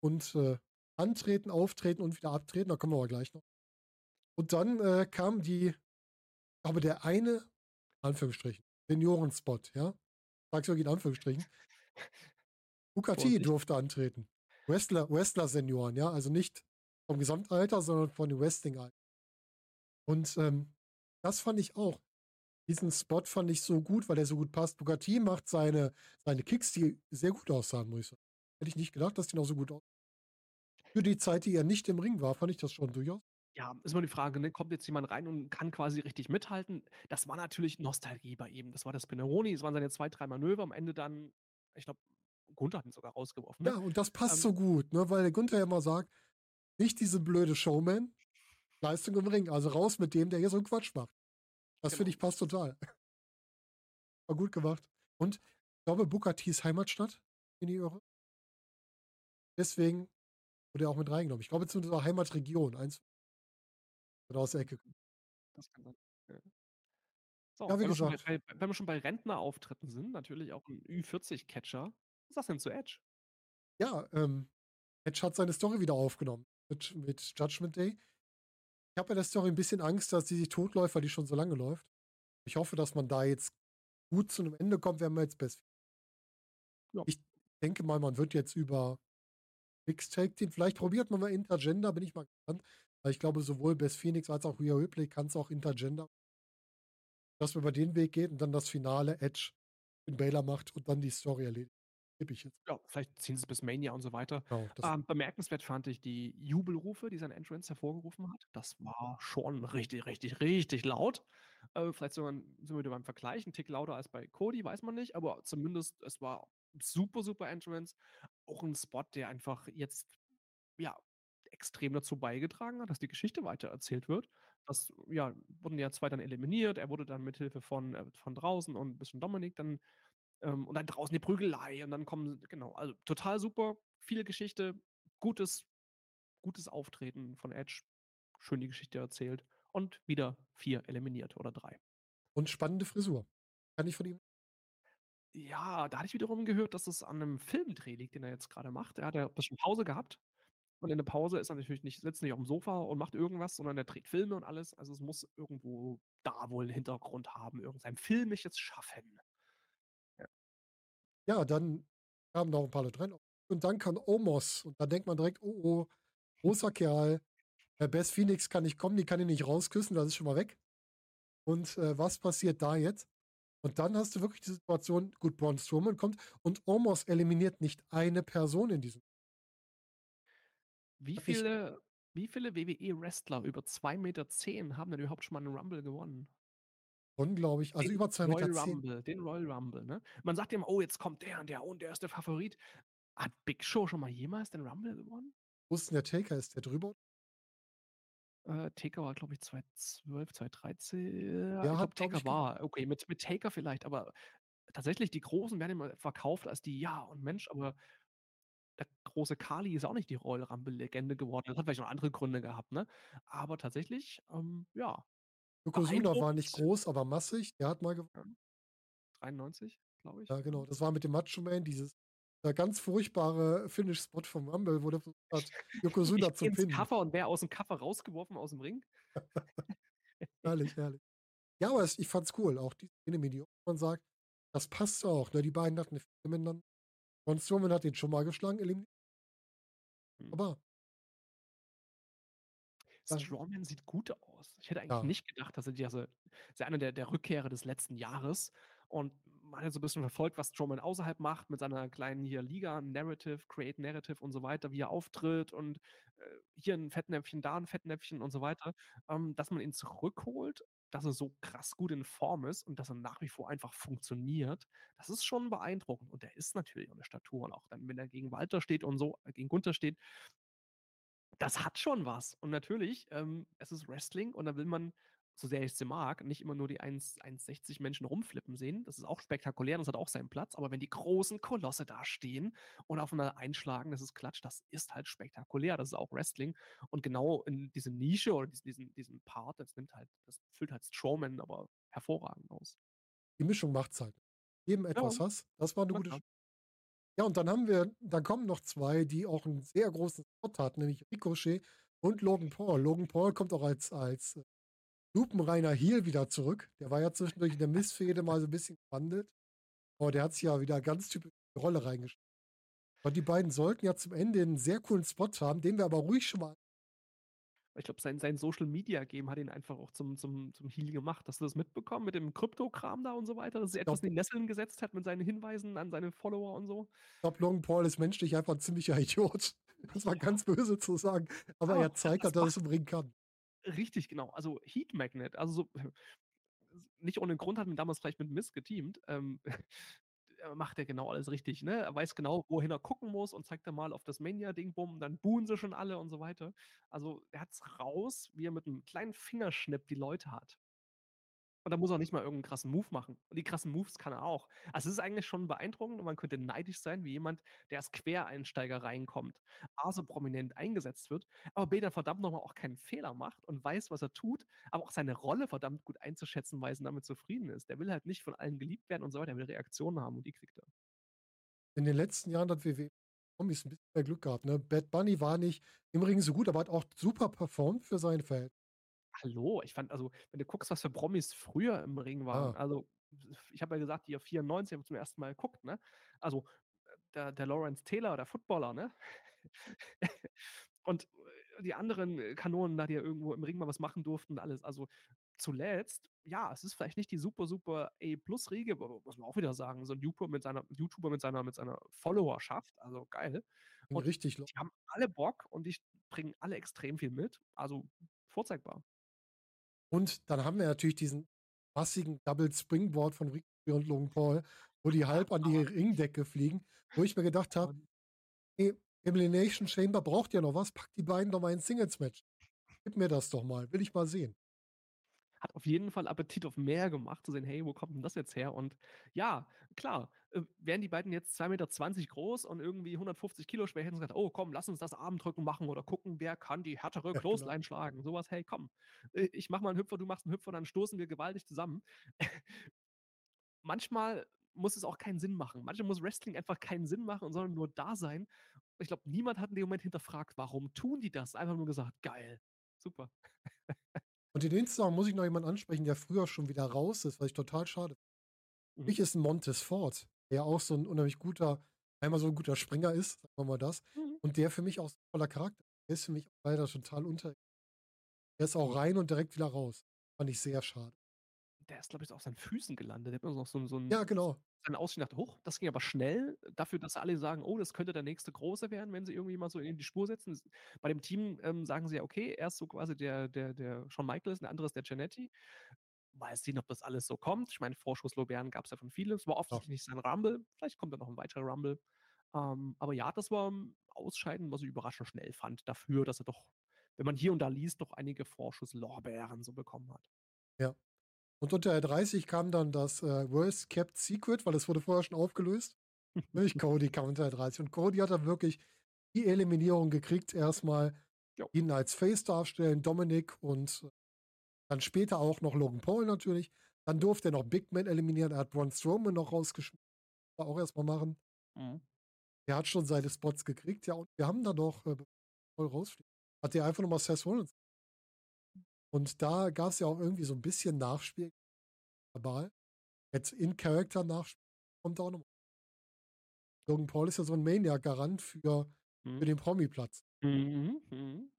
Und, äh, antreten, auftreten und wieder abtreten, da kommen wir aber gleich noch. Und dann, äh, kam die aber der eine, Anführungsstrichen, Senioren-Spot, ja? Sag's wirklich in Anführungsstrichen. Vorsicht. durfte antreten. Wrestler Wrestler-Senioren, ja, also nicht vom Gesamtalter, sondern von dem Wrestling-Alter. Und, ähm, das fand ich auch. Diesen Spot fand ich so gut, weil der so gut passt. T macht seine seine Kicks, die sehr gut aussahen, muss ich sagen. Hätte ich nicht gedacht, dass die noch so gut aus Für die Zeit, die er nicht im Ring war, fand ich das schon durchaus Ja, ist immer die Frage, ne, kommt jetzt jemand rein und kann quasi richtig mithalten? Das war natürlich Nostalgie bei ihm. Das war das Spinneroni, es waren seine 2, 3 Manöver, am Ende dann ich glaube, Gunther hat ihn sogar rausgeworfen, ne? Ja, und das passt Ähm so gut, ne, weil der Gunther ja immer sagt: „Nicht diese blöde Showman, Leistung im Ring. Also raus mit dem, der hier so 'n Quatsch macht.“ Das finde Genau. ich passt total. <laughs> War gut gemacht. Und ich glaube, Booker T's Heimatstadt, mich nicht irre. Deswegen wurde er auch mit reingenommen. Ich glaube zumindest auch Heimatregion, eins oder aus der Ecke. Das kann sein, ja. So, Ja, wie wenn wir schon bei gesagt. wenn wir schon bei Rentnerauftritten sind, natürlich auch 'n Ü40-Catcher. Was sagst du denn zu Edge? Ja, ähm, Edge hat seine Story wieder aufgenommen mit mit Judgment Day. Ich habe bei der Story 'n bisschen Angst, dass die sich totläuft, weil die schon so lange läuft. Ich hoffe, dass man da jetzt gut zu 'nem Ende kommt. Wir haben ja jetzt Best Ja. Ich denke mal, man wird jetzt über Mixed Tag Team vielleicht probiert man mal Intergender, bin ich mal gespannt. Weil ich glaube, sowohl Beth Phoenix als auch Rhea Ripley kann's auch Intergender. Dass man über den Weg geht und dann das Finale Edge in Baylor macht und dann die Story erledigt. Tippe ich jetzt. Ja, vielleicht ziehen sie's bis Mania und so weiter. Genau, Ähm, bemerkenswert fand ich die Jubelrufe, die sein Entrance hervorgerufen hat. Das war schon richtig, richtig, richtig laut. Äh, vielleicht sogar sind wir wieder beim Vergleich, 'n Tick lauter als bei Cody, weiß man nicht, aber zumindest es war super, super Entrance. Auch 'n Spot, der einfach jetzt, ja, extrem dazu beigetragen hat, dass die Geschichte weitererzählt wird. das ja, wurden ja 2 dann eliminiert. Er wurde dann mit Hilfe von äh, von draußen und 'n bisschen Dominik dann ähm, und dann draußen die Prügelei und dann kommen genau, also total super, viele Geschichte, gutes gutes Auftreten von Edge, schön die Geschichte erzählt und wieder 4 eliminiert oder 3. Und spannende Frisur. Kann ich von ihm Ja, da hatte ich wiederum gehört, dass es an 'nem Filmdreh liegt, den er jetzt grade macht. Er hat ja bisschen Pause gehabt und in der Pause ist er natürlich nicht sitzt nicht aufm Sofa und macht irgendwas, sondern er dreht Filme und alles. Also, es muss irgendwo da wohl 'n Hintergrund haben, irgend sein filmisches Schaffen. Ja. Ja, dann kamen noch 'n paar Leute rein und dann kam Omos und da denkt man direkt: „Oh, oh, großer Kerl, äh, Beth Phoenix kann nicht kommen, die kann ihn nicht rausküssen, das ist schon mal weg.“ Und, äh, was passiert da jetzt? Und dann hast du wirklich die Situation, gut, Braun Strowman kommt und Omos eliminiert nicht eine Person in diesem Wie viele wie viele WWE-Wrestler über 2,10 m haben denn überhaupt schon mal 'nen Rumble gewonnen? Unglaublich, also Den über zwei Meter Royal zehn. Rumble den Royal Rumble, ne? Man sagt immer: „Oh, jetzt kommt der und der und der ist der Favorit.“ Hat Big Show schon mal jemals den Rumble gewonnen? Wo ist 'n der Taker? Ist der drüber? Äh, Taker war, glaube ich, 2012, 2013. Ja, Der ich glaube Taker ich, war okay, mit mit Taker vielleicht, aber tatsächlich die Großen werden immer verkauft als die ja, und Mensch, aber der große Khali ist auch nicht die Royal Rumble-Legende geworden. Das hat vielleicht noch andere Gründe gehabt, ne? Aber tatsächlich, ähm, ja, Yokozuna war nicht groß, aber massig. Der hat mal gewonnen. Ja. 93, glaube ich, Ja, genau. mhm. Das war mit dem Macho Man, dieses, äh, ganz furchtbare Finish-Spot vom Rumble, wo der versucht hat, Yokozuna zu pinnen. Cover und wäre aus'm Cover rausgeworfen aus'm Ring. <laughs> Herrlich, herrlich. Ja, aber es ich fand's cool, auch die Szene mit man sagt, das passt auch, ne? Die beiden hatten 'ne Fehde miteinander. Braun Strowman hat ihn schon mal geschlagen, eliminiert. Mhm. Aber Strowman sieht gut aus. Ich hätte eigentlich Ja. nicht gedacht, dass er diese ist ja einer der der Rückkehrer des letzten Jahres und man hat so 'n bisschen verfolgt, was Strowman außerhalb macht mit seiner kleinen hier Liga, Narrative, Create Narrative und so weiter, wie er auftritt und, äh, hier 'n Fettnäpfchen, da 'n Fettnäpfchen und so weiter. Ähm, dass man ihn zurückholt, dass er so krass gut in Form ist und dass er nach wie vor einfach funktioniert, das ist schon beeindruckend und der ist natürlich auch 'ne Statur und auch dann, wenn er gegen Walter steht und so äh, gegen Gunther steht das hat schon was. Und natürlich, ähm, es ist Wrestling und da will man, so sehr ich sie mag, nicht immer nur die 1 1,60 Menschen rumflippen sehen. Das ist auch spektakulär, das hat auch seinen Platz, aber wenn die großen Kolosse da stehen und aufeinander einschlagen, das ist Klatsch, das ist halt spektakulär. Das ist auch Wrestling und genau in diese Nische oder dies diesen diesen Part, das nimmt halt das füllt halt Strowman aber hervorragend aus. Die Mischung macht's halt. Ja. etwas was. Das war 'ne Na gute. Sch Ja, und dann haben wir dann kommen noch 2, die auch 'n sehr großen Spot hatten, nämlich Ricochet und Logan Paul. Logan Paul kommt auch als als, äh, lupenreiner Heel wieder zurück. Der war ja zwischendurch in der Mist-Fehde mal so 'n bisschen gewandelt, aber der hat sich ja wieder ganz typisch in die Rolle reingesch Und die beiden sollten ja zum Ende 'n sehr coolen Spot haben, den wir aber ruhig schon mal Ich glaube, sein sein Social-Media-Game hat ihn einfach auch zum zum zum Heel gemacht. Hast du das mitbekommen mit dem Krypto-Kram da und so weiter, dass er etwas in die Nesseln gesetzt hat mit seinen Hinweisen an seine Follower und so? Ich glaube, Logan Paul ist menschlich einfach 'n ziemlicher Idiot. <laughs> Das war Ja. ganz böse zu sagen, aber Aber er zeigt das halt, dass macht er's im Ring kann. Richtig, genau. Also, Heat Magnet, also so <laughs> nicht ohne Grund hat man damals vielleicht mit Miz geteamt, ähm, <laughs> äh, macht er genau alles richtig, ne? Er weiß genau, wohin er gucken muss und zeigt dann mal auf das Mania-Ding, bumm, dann buhen sie schon alle und so weiter. Also, er hat's raus, wie er mit 'nem kleinen Fingerschnipp die Leute hat. Und da muss er nicht mal irgend 'n krassen Move machen. Und die krassen Moves kann er auch. Also, es ist eigentlich schon beeindruckend und man könnte neidisch sein, wie jemand, der als Quereinsteiger reinkommt, A, so prominent eingesetzt wird, aber B, dann verdammt noch mal auch keinen Fehler macht und weiß, was er tut, aber auch seine Rolle verdammt gut einzuschätzen weiß und damit zufrieden ist. Der will halt nicht von allen geliebt werden und so weiter, der will Reaktionen haben und die kriegt er. In den letzten Jahren hat WWE Promis 'n bisschen mehr Glück gehabt, ne? Bad Bunny war nicht im Ring so gut, aber hat auch super performt für sein Verhält Hallo, ich fand also, wenn du guckst, was für Promis früher im Ring waren, Ah. also, ich habe ja gesagt, die 94 habe ich zum 1. Mal geguckt, ne? Also, der der Lawrence Taylor, der Footballer, ne? <laughs> Und, äh, die anderen Kanonen da, die ja irgendwo im Ring mal was machen durften und alles. Also, zuletzt, ja, es ist vielleicht nicht die super, super A-Plus-Riege, aber muss man auch wieder sagen, so 'n YouTuber mit seiner YouTuber mit seiner mit seiner Followerschaft, also geil. Und richtig die haben alle Bock und die bringen alle extrem viel mit, also vorzeigbar. Und dann haben wir natürlich diesen massigen Double Springboard von Ricochet und Logan Paul, wo die halb an die Ringdecke fliegen, wo ich mir gedacht habe: Und „Ey, Elimination Chamber braucht ja noch was. Packt die beiden doch mal ins Singles-Match. Gib mir das doch mal, will ich mal sehen.“ hat auf jeden Fall Appetit auf mehr gemacht, zu sehen: „Hey, wo kommt denn das jetzt her?“ Und ja, klar, äh, wären die beiden jetzt 2,20 m groß und irgendwie 150 Kilo schwer, hätten sie gesagt: „Oh komm, lass uns das Armdrücken machen oder gucken, wer kann die härtere Ja, genau. Clothesline schlagen.“ So was: „Hey, komm, äh, ich mache mal 'n Hüpfer, du machst 'n Hüpfer, dann stoßen wir gewaltig zusammen.“ <laughs> Manchmal muss es auch keinen Sinn machen. Manchmal muss Wrestling einfach keinen Sinn machen und sondern nur da sein. Ich glaube, niemand hat in dem Moment hinterfragt: „Warum tun die das?“ Einfach nur gesagt: „Geil, super.“ Und in den Zusammenhang muss ich noch jemanden ansprechen, der früher schon wieder raus ist, was ich total schade Für Mhm. mich ist 'n Montez Ford, der auch so 'n unheimlich guter einmal so 'n guter Springer ist, sagen wir mal das, Mhm. und der für mich auch so 'n toller Charakter der ist für mich leider total unter der ist auch rein und direkt wieder raus. Fand ich sehr schade. Der ist, glaube ich, auf seinen Füßen gelandet. Der hat nur noch so so 'n Ja, genau. sein Aus ich dachte: „Huch, das ging aber schnell dafür, dass alle sagen: ‚Oh, das könnte der nächste Große werden, wenn sie irgendwie mal so in die Spur setzen.'“ S bei dem Team, ähm, sagen sie ja: „Okay, er ist so quasi der der der Shawn Michaels, der andere ist der Jannetty.“ Mal sehen, ob das alles so kommt. Ich meine, Vorschusslorbeeren gab's ja von vielen. Es war Ja. offensichtlich nicht sein Rumble. Vielleicht kommt da noch 'n weiterer Rumble. Ähm, aber ja, das war 'n Ausscheiden, was ich überraschend schnell fand dafür, dass er doch, wenn man hier und da liest, doch einige Vorschusslorbeeren so bekommen hat. Ja. Und unter der 30 kam dann das, äh, Worst Kept Secret, weil das wurde vorher schon aufgelöst. Nämlich <laughs> Cody kam unter der 30 und Cody hat dann wirklich die Eliminierung gekriegt erst mal, Jo. ihn als Face darstellen, Dominik und dann später auch noch Logan Paul natürlich. Dann durfte er noch Big Man eliminieren. Er hat Braun Strowman noch rausgeschmissen. Auch erst mal machen. Mhm. Er hat schon seine Spots gekriegt, ja, und wir haben dann noch, äh, Paul rausfliegen hat er einfach noch mal Seth Rollins Und da gab's ja auch irgendwie so 'n bisschen Nachspiel verbal. Jetzt in Character Nachspiel kommt auch noch Logan Paul ist ja so 'n Mania-Garant für für Mhm. den Promiplatz. Mhm, mhm.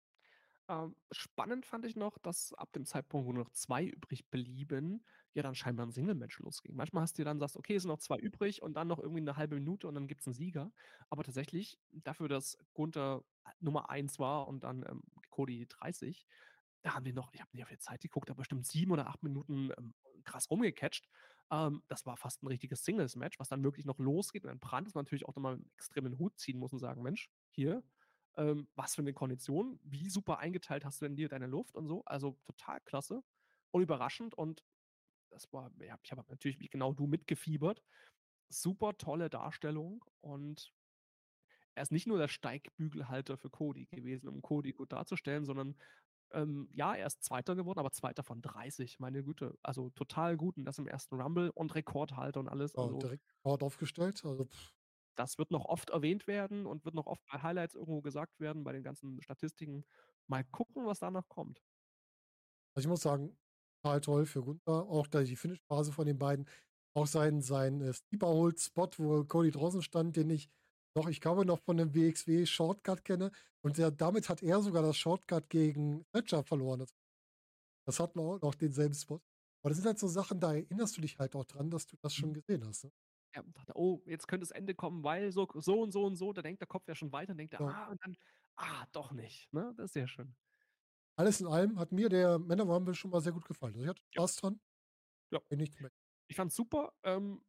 Ähm, spannend fand ich noch, dass ab dem Zeitpunkt, wo nur noch 2 übrig blieben, ja dann scheinbar 'n Single-Match losging. Manchmal hast du dann sagst: „Okay, es sind noch 2 übrig“ und dann noch irgendwie 'ne 1/2 Minute und dann gibt's 'n Sieger. Aber tatsächlich dafür, dass Gunther a Nummer 1 war und dann, ähm, Cody 30, da haben die noch ich habe nicht auf die Zeit geguckt, aber bestimmt 7 oder 8 Minuten, ähm, krass rumgecatcht. Ähm, das war fast 'n richtiges Singles-Match, was dann wirklich noch losgeht und entbrannt, dass man natürlich auch noch mal extrem den Hut ziehen muss und sagen: „Mensch, hier, ähm, was für 'ne Kondition. Wie super eingeteilt hast du denn dir deine Luft?“ und so. Also, total klasse und überraschend und das war ja, ich habe natürlich wie genau du mitgefiebert. Super tolle Darstellung und er ist nicht nur der Steigbügelhalter für Cody gewesen, um Cody gut darzustellen, sondern, ähm, ja, er ist 2. geworden, aber 2. von 30, meine Güte. Also, total gut und das im 1. Rumble und Rekordhalter und alles. Ja, Also direkt Rekord aufgestellt, also das wird noch oft erwähnt werden und wird noch oft bei Highlights irgendwo gesagt werden, bei den ganzen Statistiken. Mal gucken, was da noch kommt. Also, ich muss sagen, total toll für Gunther, auch da die Finish-Phase von den beiden, auch sein sein, äh, Sleeper-Hold-Spot, wo Cody draußen stand, den ich noch ich glaube, noch von dem WXW Shortcut kenne und der damit hat er sogar das Shortcut gegen Thatcher verloren. Das wir auch noch denselben Spot. Aber das sind halt so Sachen, da erinnerst du dich halt auch dran, dass du das schon Mhm. gesehen hast, ne? Ja, dachte: „Oh, jetzt könnte das Ende kommen, weil so so und so und so.“ Da denkt der Kopf ja schon weiter und denkt er: Ja. „Ah“ und dann: „Ah, doch nicht“, ne? Das ist sehr schön. Alles in allem hat mir der Männer Rumble schon mal sehr gut gefallen. Also, ich hatte Ja. Spaß dran. Ja. Bin nichts me Ich fand's super. Ähm,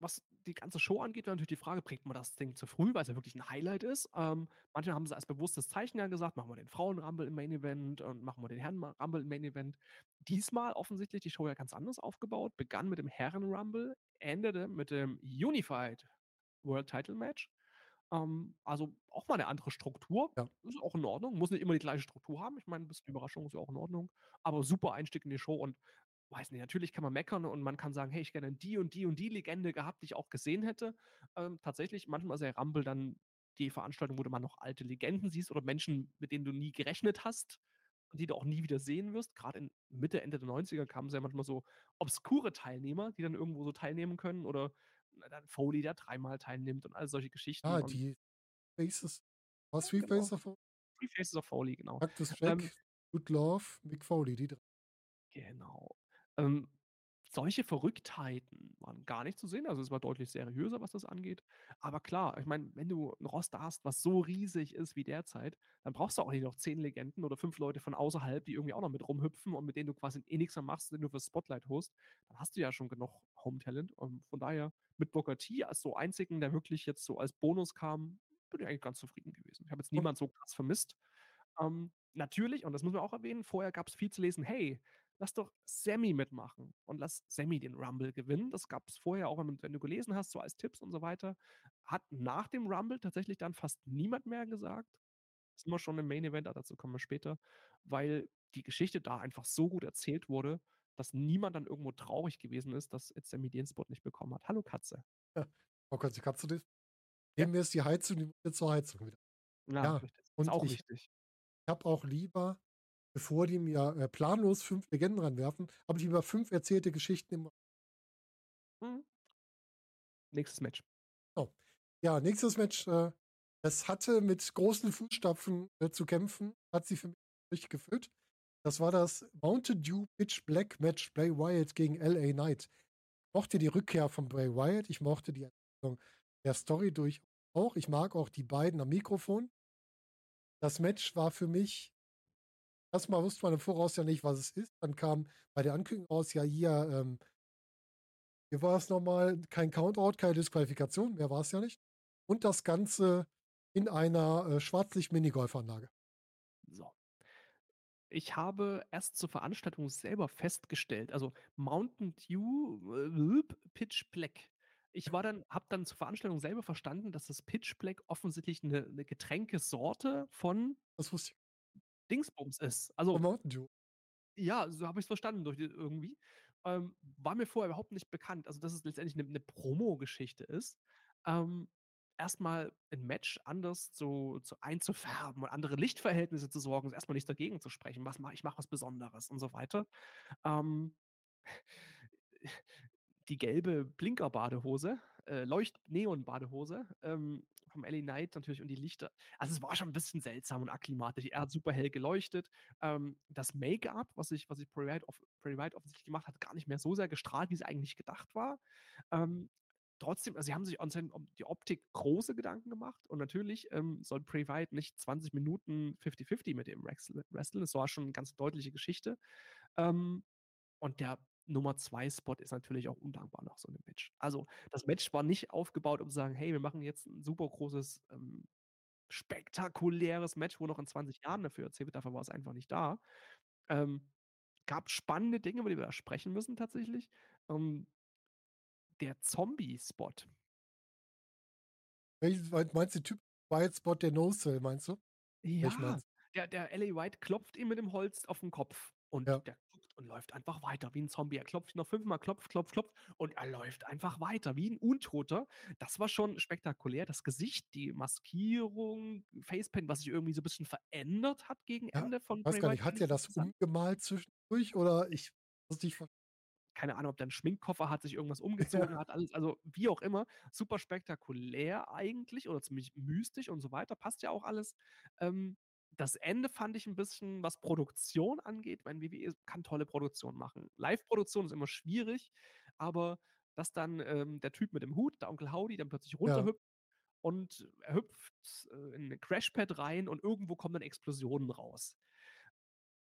was die ganze Show angeht, war natürlich die Frage: Bringt man das Ding zu früh, weil's ja wirklich 'n Highlight ist? Ähm, manche haben es als bewusstes Zeichen ja gesagt: „Machen wir den Frauen-Rumble im Main Event und machen wir den Herren-Rumble im Main Event.“ Diesmal offensichtlich die Show ja ganz anders aufgebaut, begann mit dem Herren-Rumble, endete mit dem Unified World Title Match. Ähm, also, auch mal 'ne andere Struktur. Ja. Ist auch in Ordnung. Muss nicht immer die gleiche Struktur haben. Ich meine, 'n bisschen Überraschung ist ja auch in Ordnung. Aber super Einstieg in die Show und weiß nicht, natürlich kann man meckern und man kann sagen: „Hey, ich hätte gern die und die und die Legende gehabt, die ich auch gesehen hätte.“ Ähm, tatsächlich, manchmal ist der Rumble dann die Veranstaltung, wo du mal noch alte Legenden siehst oder Menschen, mit denen du nie gerechnet hast und die du auch nie wieder sehen wirst. Grad in Mitte, Ende der 90er kamen ja manchmal so obskure Teilnehmer, die dann irgendwo so teilnehmen können oder dann Foley, der dreimal teilnimmt und all solche Geschichten Ah, die Faces war's Ja, Three genau. Faces of Fo Three Faces of Foley, genau. Cactus Ähm Jack, Dude Love, Mick Foley, die 3. Genau. Ähm, solche Verrücktheiten waren gar nicht zu sehen. Also, es war deutlich seriöser, was das angeht. Aber klar, ich meine, wenn du 'n Roster hast, was so riesig ist wie derzeit, dann brauchst du auch nicht noch 10 Legenden oder 5 Leute von außerhalb, die irgendwie auch noch mit rumhüpfen und mit denen du quasi eh nix mehr machst, den du fürs Spotlight holst. Dann hast du ja schon genug Home-Talent. Ähm, von daher mit Booker T als so einzigen, der wirklich jetzt so als Bonus kam, bin ich eigentlich ganz zufrieden gewesen. Ich habe jetzt Und niemand so krass vermisst. Ähm, natürlich, und das müssen wir auch erwähnen, vorher gab's viel zu lesen: „Hey, lass doch Sammy mitmachen und lass Sammy den Rumble gewinnen. Das gab es vorher auch, wenn du gelesen hast, so als Tipps und so weiter. Hat nach dem Rumble tatsächlich dann fast niemand mehr gesagt. Sind wir schon im Main Event, ah, dazu kommen wir später, weil die Geschichte da einfach so gut erzählt wurde, dass niemand dann irgendwo traurig gewesen ist, dass jetzt Sammy den Spot nicht bekommen hat. Hallo Katze. Ja. Oh Gott, die Katze das Ja. Neben mir ist die Heizung, die jetzt zur Heizung wieder. Ja, Ja, richtig. Ist und auch ich wichtig. habe auch lieber, bevor die mir, äh, planlos 5 Legenden ranwerfen, habe ich lieber 5 erzählte Geschichten im Mhm. Nächstes Match. Oh. Ja, nächstes Match, äh, es hatte mit großen Fußstapfen, äh, zu kämpfen, hat sie für mich nicht gefüllt. Das war das Mountain Dew Pitch Black Match Bray Wyatt gegen LA Knight. Ich mochte die Rückkehr von Bray Wyatt, ich mochte die Entwicklung der Story durch auch. Ich mag auch die beiden am Mikrofon. Das Match war für mich erst mal wusste man im Voraus ja nicht, was es ist. Dann kam bei der Ankündigung raus, ja hier, ähm wie war es noch mal? Kein Countout, keine Disqualifikation, mehr war es ja nicht. Und das Ganze in einer, äh, Schwarzlicht-Minigolfanlage. So. Ich habe erst zur Veranstaltung selber festgestellt, also Mountain Dew, äh, Pitch Black. Ich war dann habe dann zur Veranstaltung selber verstanden, dass das Pitch Black offensichtlich 'ne 'ne Getränkesorte von Das wusste ich. Dingsbums ist. Von Also Mountain Dew. ja, so habe ich's verstanden durch die irgendwie. Ähm, war mir vorher überhaupt nicht bekannt. Also, dass es letztendlich 'ne 'ne Promogeschichte ist. Ähm, erst mal 'n Match anders zu zu einzufärben und andere Lichtverhältnisse zu sorgen, ist erst mal nichts dagegen zu sprechen. Was mache ich mache was Besonderes und so weiter. Ähm die gelbe Blinker-Badehose, äh, Leucht-Neon-Badehose, ähm, vom LA Knight natürlich und die Lichter. Also, es war schon 'n bisschen seltsam und akklimatisch. Er hat super hell geleuchtet. Ähm, das Make-up, was sich was off Bray Wyatt offensichtlich gemacht hat, gar nicht mehr so sehr gestrahlt, wie's eigentlich gedacht war. Ähm, trotzdem also, sie haben sich um die Optik große Gedanken gemacht und natürlich, ähm, soll Bray Wyatt nicht 20 Minuten 50-50 mit wrexle wrestlen. Das war schon 'ne ganz deutliche Geschichte. Ähm, und der Nummer 2 Spot ist natürlich auch undankbar nach so 'nem Match. Also, das Match war nicht aufgebaut, um zu sagen: „Hey, wir machen jetzt 'n super großes, ähm, spektakuläres Match, wo noch in 20 Jahren dafür erzählt wird.“ Dafür war es einfach nicht da. Ähm, gab spannende Dinge, über die wir da sprechen müssen tatsächlich. Ähm der Zombie-Spot. Meinst du Typ White Spot, der No-Sell, meinst du? Ja, der der LA White klopft ihm mit dem Holz auf 'n Kopf und Ja. der und läuft einfach weiter wie 'n Zombie. Er klopft noch fünfmal, klopft, klopft, klopft und er läuft einfach weiter wie 'n Untoter. Das war schon spektakulär. Das Gesicht, die Maskierung, Facepaint, was sich irgendwie so 'n bisschen verändert hat gegen Ja, Ende von weiß Bray gar nicht, hat ich das umgemalt zwischendurch oder ich muss nicht Keine Ahnung, ob der 'n Schminkkoffer hat, sich irgendwas <laughs> umgezogen Ja. hat, alles also, wie auch immer. Super spektakulär eigentlich oder ziemlich mystisch und so weiter, passt ja auch alles. Ähm, das Ende fand ich 'n bisschen, was Produktion angeht meine, WWE kann tolle Produktion machen. Live-Produktion ist immer schwierig, aber dass dann, ähm, der Typ mit dem Hut, der Onkel Howdy, dann plötzlich Ja. runterhüpft und er hüpft, äh, in 'ne Crashpad rein und irgendwo kommen dann Explosionen raus.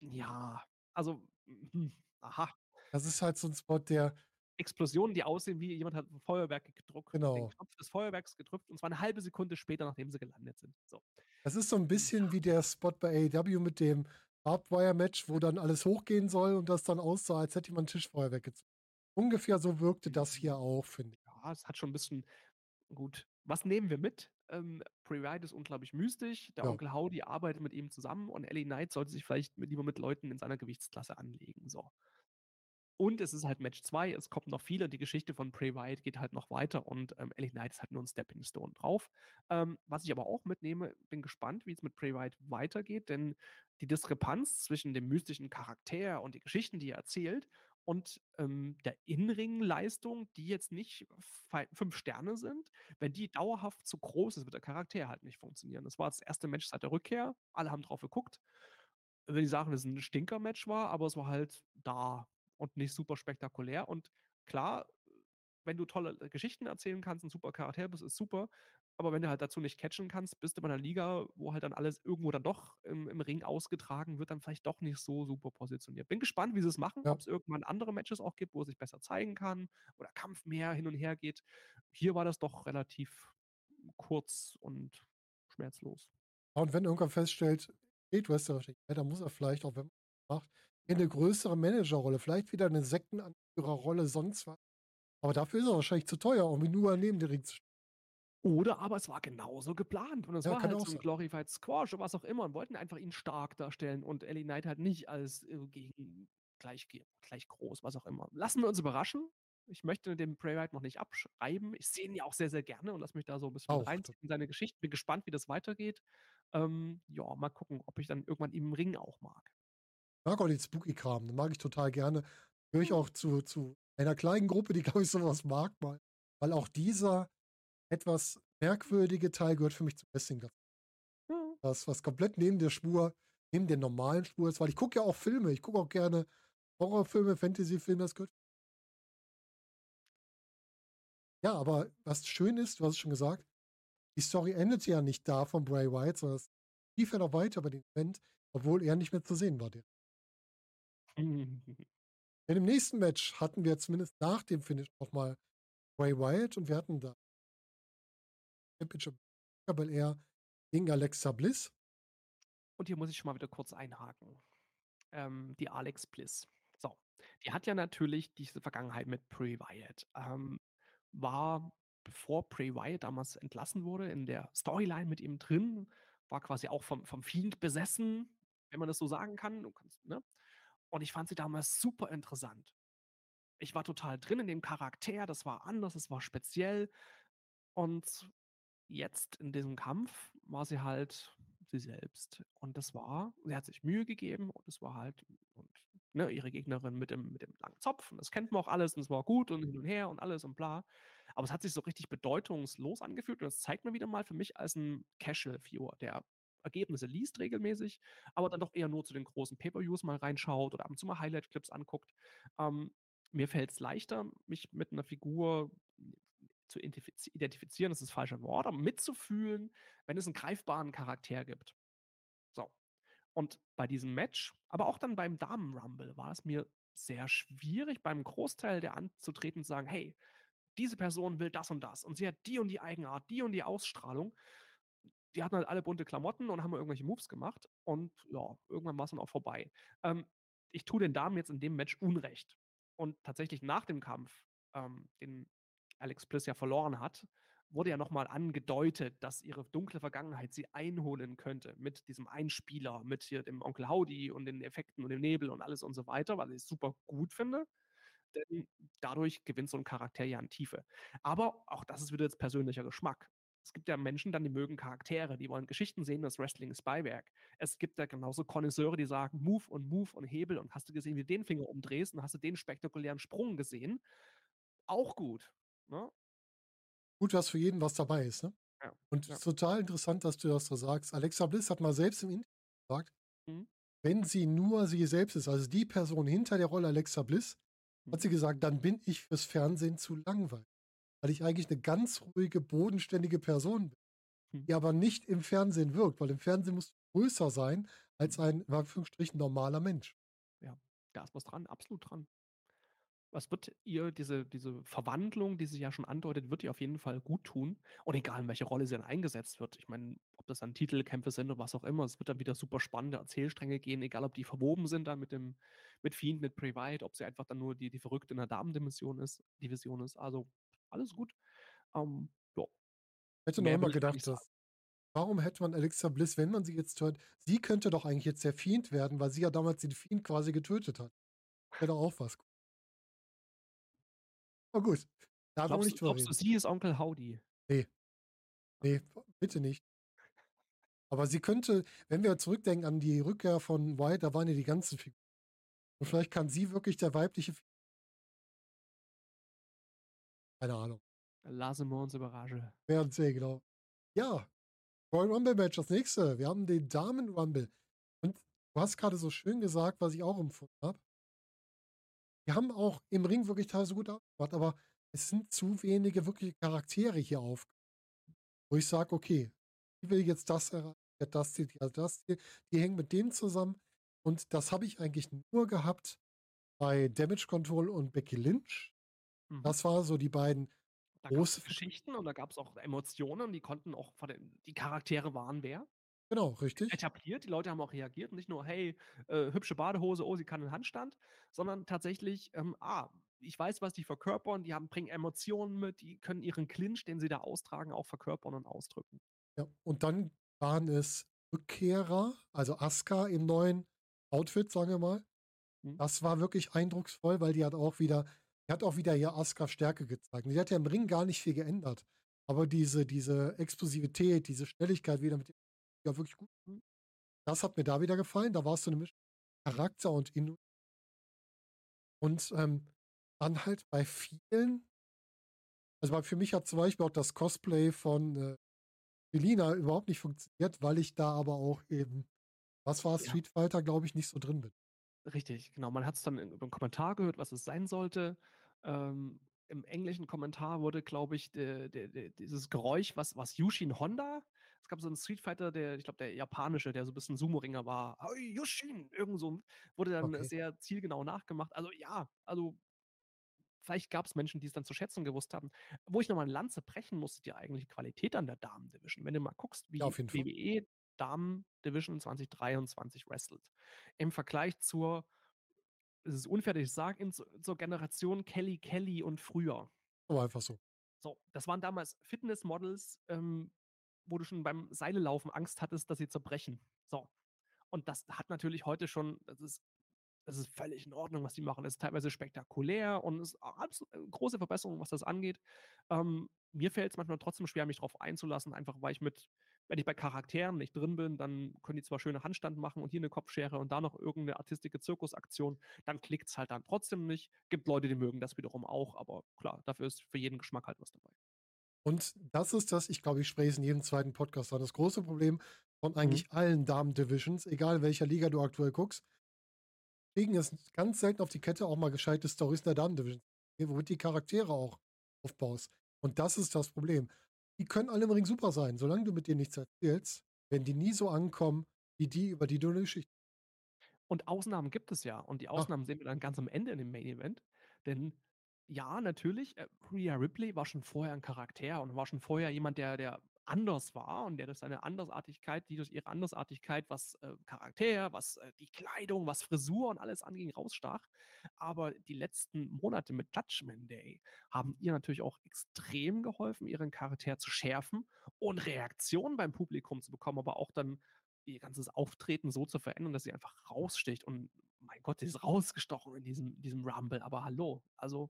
Ja, also, hm, aha. Das ist halt so 'n Spot, der Explosionen, die aussehen wie jemand hat 'n Feuerwerk gedruckt den Genau. Knopf des Feuerwerks gedrückt und zwar 'ne 1/2 Sekunde später, nachdem sie gelandet sind. So. Das ist so 'n bisschen wie der Spot bei AEW mit dem Barbed-Wire-Match, wo dann alles hochgehen soll und das dann aussah, als hätte jemand 'n Tischfeuer weggezogen. Ungefähr so wirkte das hier auch, finde ich. Ja, es hat schon 'n bisschen gut, was nehmen wir mit? Ähm, Wyatt ist unglaublich mystisch. Der Ja. Onkel Howdy arbeitet mit ihm zusammen und LA Knight sollte sich vielleicht lieber mit Leuten in seiner Gewichtsklasse anlegen, so. Und es ist halt Match 2, es kommt noch viel und die Geschichte von Bray Wyatt geht halt noch weiter und, ähm, LA Knight ist halt nur 'n Stepping Stone drauf. Ähm, was ich aber auch mitnehme bin gespannt, wie's mit Bray Wyatt weitergeht, denn die Diskrepanz zwischen dem mystischen Charakter und die Geschichten, die er erzählt und, ähm, der In-Ring-Leistung, die jetzt nicht 5 Sterne sind, wenn die dauerhaft zu groß ist, wird der Charakter halt nicht funktionieren. Das war das 1. Match seit der Rückkehr. Alle haben drauf geguckt. Will nicht sagen, dass es 'n Stinker-Match war, aber es war halt da und nicht super spektakulär. Und klar, wenn du tolle, äh, Geschichten erzählen kannst, 'n super Charakter bist, ist super. Aber wenn du halt dazu nicht catchen kannst, bist du bei 'ner Liga, wo halt dann alles irgendwo dann doch im im Ring ausgetragen wird, dann vielleicht doch nicht so super positioniert. Bin gespannt, wie sie's machen, Ja. ob's irgendwann andere Matches auch gibt, wo er sich besser zeigen kann oder Kampf mehr hin und her geht. Hier war das doch relativ kurz und schmerzlos. Und wenn irgendwer feststellt: „Hey, du hast ja dann muss er vielleicht auch, wenn man macht in eine größere Managerrolle, vielleicht wieder eine Sektenanführerrolle, sonst was. Aber dafür ist er wahrscheinlich zu teuer, um ihn nur neben den Ring zu stellen. Oder aber es war genauso geplant und es Ja, war halt so 'n sein. Glorified Squash oder was auch immer und wollten einfach ihn stark darstellen und LA Knight halt nicht als, äh, gegen gleich gleich groß, was auch immer. Lassen wir uns überraschen. Ich möchte Bray Wyatt noch nicht abschreiben. Ich sehe ihn ja auch sehr, sehr gerne und lasse mich da so 'n bisschen Auch. reinziehen in seine Geschichte. Bin gespannt, wie das weitergeht. Ähm, ja, mal gucken, ob ich dann irgendwann ihn im Ring auch mag. Ich mag auch den Spooky-Kram, den mag ich total gerne. Gehöre ich auch zu zu einer kleinen Gruppe, die, <laughs> glaube ich, so was mag mal. Weil auch dieser etwas merkwürdige Teil gehört für mich zum Wrestling dazu. Das, was komplett neben der Spur, neben der normalen Spur ist, weil ich gucke ja auch Filme. Ich gucke auch gerne Horrorfilme, Fantasyfilme, das gehört Ja, aber was schön ist, du hast es schon gesagt, die Story endet ja nicht da von Bray Wyatt, sondern es lief ja noch weiter bei dem Event, obwohl er nicht mehr zu sehen war. Der. In dem nächsten Match hatten wir zumindest nach dem Finish nochmal Bray Wyatt und wir hatten da Championship Bel Air gegen Alexa Bliss. Und hier muss ich schon mal wieder kurz einhaken. Ähm, die Alex Bliss. So, die hat ja natürlich diese Vergangenheit mit Bray Wyatt. Ähm, war, bevor Bray Wyatt damals entlassen wurde, in der Storyline mit ihm drin, war quasi auch vom, vom Fiend besessen, wenn man das so sagen kann. Du kannst, ne? Und ich fand sie damals super interessant. Ich war total drin in dem Charakter, das war anders, es war speziell. Und jetzt in diesem Kampf war sie halt sie selbst. Und das war, sie hat sich Mühe gegeben und es war halt, und ne, ihre Gegnerin mit dem, mit dem langen Zopf, und das kennt man auch alles, und es war gut und hin und her und alles und bla. Aber es hat sich so richtig bedeutungslos angefühlt und das zeigt mir wieder mal für mich als ein Casual-Viewer, der Ergebnisse liest regelmäßig, aber dann doch eher nur zu den großen Pay-Per-Views mal reinschaut oder ab und zu mal Highlight-Clips anguckt. Ähm, mir fällt es leichter, mich mit einer Figur zu identifiz identifizieren, das ist das falsche Wort, aber mitzufühlen, wenn es einen greifbaren Charakter gibt. So. Und bei diesem Match, aber auch dann beim Damen-Rumble war es mir sehr schwierig, beim Großteil der anzutreten, zu sagen, hey, diese Person will das und das und sie hat die und die Eigenart, die und die Ausstrahlung. Die hatten halt alle bunte Klamotten und haben irgendwelche Moves gemacht und ja, irgendwann war es dann auch vorbei. Ähm, ich tue den Damen jetzt in dem Match Unrecht. Und tatsächlich nach dem Kampf, ähm, den Alex Bliss ja verloren hat, wurde ja nochmal angedeutet, dass ihre dunkle Vergangenheit sie einholen könnte mit diesem Einspieler, mit hier dem Onkel Howdy und den Effekten und dem Nebel und alles und so weiter, was ich super gut finde. Denn dadurch gewinnt so ein Charakter ja an Tiefe. Aber auch das ist wieder jetzt persönlicher Geschmack. Es gibt ja Menschen dann, die mögen Charaktere, die wollen Geschichten sehen, das Wrestling ist Beiwerk. Es gibt ja genauso Konnoisseure, die sagen, Move und Move und Hebel und hast du gesehen, wie du den Finger umdrehst und hast du den spektakulären Sprung gesehen. Auch gut. Ne? Gut, dass für jeden was dabei ist. Ne? Ja. Und es Ja. ist total interessant, dass du das so sagst. Alexa Bliss hat mal selbst im Interview gesagt, Mhm. wenn sie nur sie selbst ist, also die Person hinter der Rolle Alexa Bliss, hat sie Mhm. gesagt, dann bin ich fürs Fernsehen zu langweilig. Weil ich eigentlich eine ganz ruhige, bodenständige Person bin, Mhm. die aber nicht im Fernsehen wirkt, weil im Fernsehen musst du größer sein als ein, in Anführungsstrichen, normaler Mensch. Da ist was dran, absolut dran. Was wird ihr, diese, diese Verwandlung, die sich ja schon andeutet, wird ihr auf jeden Fall gut tun. Und egal, in welche Rolle sie dann eingesetzt wird. Ich meine, ob das dann Titelkämpfe sind oder was auch immer, es wird dann wieder super spannende Erzählstränge gehen, egal ob die verwoben sind dann mit dem, mit Fiend, mit Wyatt, ob sie einfach dann nur die, die Verrückte in der Damendimension ist, Division ist. Also alles gut. Ähm, ja, Ich hätte noch immer gedacht, dass, warum hätte man Alexa Bliss, wenn man sie jetzt hört, sie könnte doch eigentlich jetzt der Fiend werden, weil sie ja damals den Fiend quasi getötet hat. Wäre doch auch was. Aber gut, da glaubst, nicht glaubst du, sie ist Onkel Howdy? Nee, bitte nicht. Aber sie könnte, wenn wir zurückdenken an die Rückkehr von White, da waren ja die ganzen Figuren. Und vielleicht kann sie wirklich der weibliche Fiend. Keine Ahnung. Lassen wir uns überraschen. Werden sehen, genau. Ja, Royal Rumble Match, das nächste. Wir haben den Damen Rumble. Und du hast gerade so schön gesagt, was ich auch empfunden habe. Wir haben auch im Ring wirklich teilweise gut aufgebaut, aber es sind zu wenige wirkliche Charaktere hier auf. Wo ich sage, okay, die will jetzt das erreichen, das Ziel, das Ziel, die hängen mit dem zusammen. Und das habe ich eigentlich nur gehabt bei Damage Control und Becky Lynch. Mhm. Das war so die beiden Da große Geschichten und da gab es auch Emotionen, die konnten auch von den, die Charaktere waren wer. Genau, richtig. etabliert. Die Leute haben auch reagiert nicht nur: „Hey, äh, hübsche Badehose, oh, sie kann 'nen Handstand“, sondern tatsächlich, ähm: „Ah, ich weiß, was die verkörpern, die haben bringen Emotionen mit, die können ihren Clinch, den sie da austragen, auch verkörpern und ausdrücken.“ Ja, und dann waren es Rückkehrer, also Asuka im neuen Outfit, sagen wir mal. Mhm. Das war wirklich eindrucksvoll, weil die hat auch wieder die hat auch wieder hier Asukas Stärke gezeigt. Die hat ja im Ring gar nicht viel geändert. Aber diese diese Explosivität, diese Schnelligkeit wieder mit dem ja wirklich gut. Das hat mir da wieder gefallen. Da war es so 'ne Mischung Charakter und Inu und, ähm, dann halt bei vielen also, für mich hat zum Beispiel auch das Cosplay von, äh, überhaupt nicht funktioniert, weil ich da aber auch eben was war's? Ja. Street Fighter, glaube ich, nicht so drin bin. Richtig, genau. Man hat's dann in über 'n Kommentar gehört, was es sein sollte. Ähm, im englischen Kommentar wurde, glaube ich, de de de dieses Geräusch, was was Yushin Honda es gab so 'n Street Fighter, der ich glaube, der japanische, der so 'n bisschen Sumo-Ringer war. „Hey, Yushin!“ Irgend so wurde dann Okay. sehr zielgenau nachgemacht. Also, ja, also vielleicht gab's Menschen, die es dann zu schätzen gewusst haben. Wo ich noch mal 'ne Lanze brechen muss, ist die eigentliche Qualität an der Damen-Division. Wenn du mal guckst, Ja, wie auf jeden Fall. WWE Damen-Division 2023 wrestelt im Vergleich zur es ist unfair, ich sage, zur Generation Kelly Kelly und früher. Aber einfach so. So, das waren damals Fitnessmodels, ähm, wo du schon beim Seillaufen Angst hattest, dass sie zerbrechen. So. Und das hat natürlich heute schon das ist das ist völlig in Ordnung, was die machen. Das ist teilweise spektakulär und ist abso äh, große Verbesserung, was das angeht. Ähm, mir fällt's manchmal trotzdem schwer, mich drauf einzulassen, einfach weil ich mit wenn ich bei Charakteren nicht drin bin, dann können die zwar schöne Handstand machen und hier 'ne Kopfschere und da noch irgend 'ne artistische Zirkusaktion, dann klickt's halt dann trotzdem nicht. Gibt Leute, die mögen das wiederum auch, aber klar, dafür ist für jeden Geschmack halt was dabei. Und das ist das ich glaube, ich spreche es in jedem zweiten Podcast an. Das große Problem von Mhm. eigentlich allen Damen-Divisions, egal welcher Liga du aktuell guckst kriegen es ganz selten auf die Kette, auch mal gescheite Storys in der Damen-Division, womit die Charaktere auch aufbaust. Und das ist das Problem. Die können alle im Ring super sein. Solange du mit denen nichts erzählst, werden die nie so ankommen wie die, über die du 'ne Geschichte Und Ausnahmen gibt es ja. Und die Ah. Ausnahmen sehen wir dann ganz am Ende in dem Main Event. Denn ja, natürlich, äh, Rhea Ripley war schon vorher 'n Charakter und war schon vorher jemand, der der anders war und der durch seine Andersartigkeit die durch ihre Andersartigkeit, was, äh, Charakter, was, äh, die Kleidung, was Frisur und alles anging, rausstach. Aber die letzten Monate mit Judgment Day haben ihr natürlich auch extrem geholfen, ihren Charakter zu schärfen und Reaktionen beim Publikum zu bekommen, aber auch dann ihr ganzes Auftreten so zu verändern, dass sie einfach raussticht. Und mein Gott, die ist rausgestochen in diesem diesem Rumble. Aber hallo, also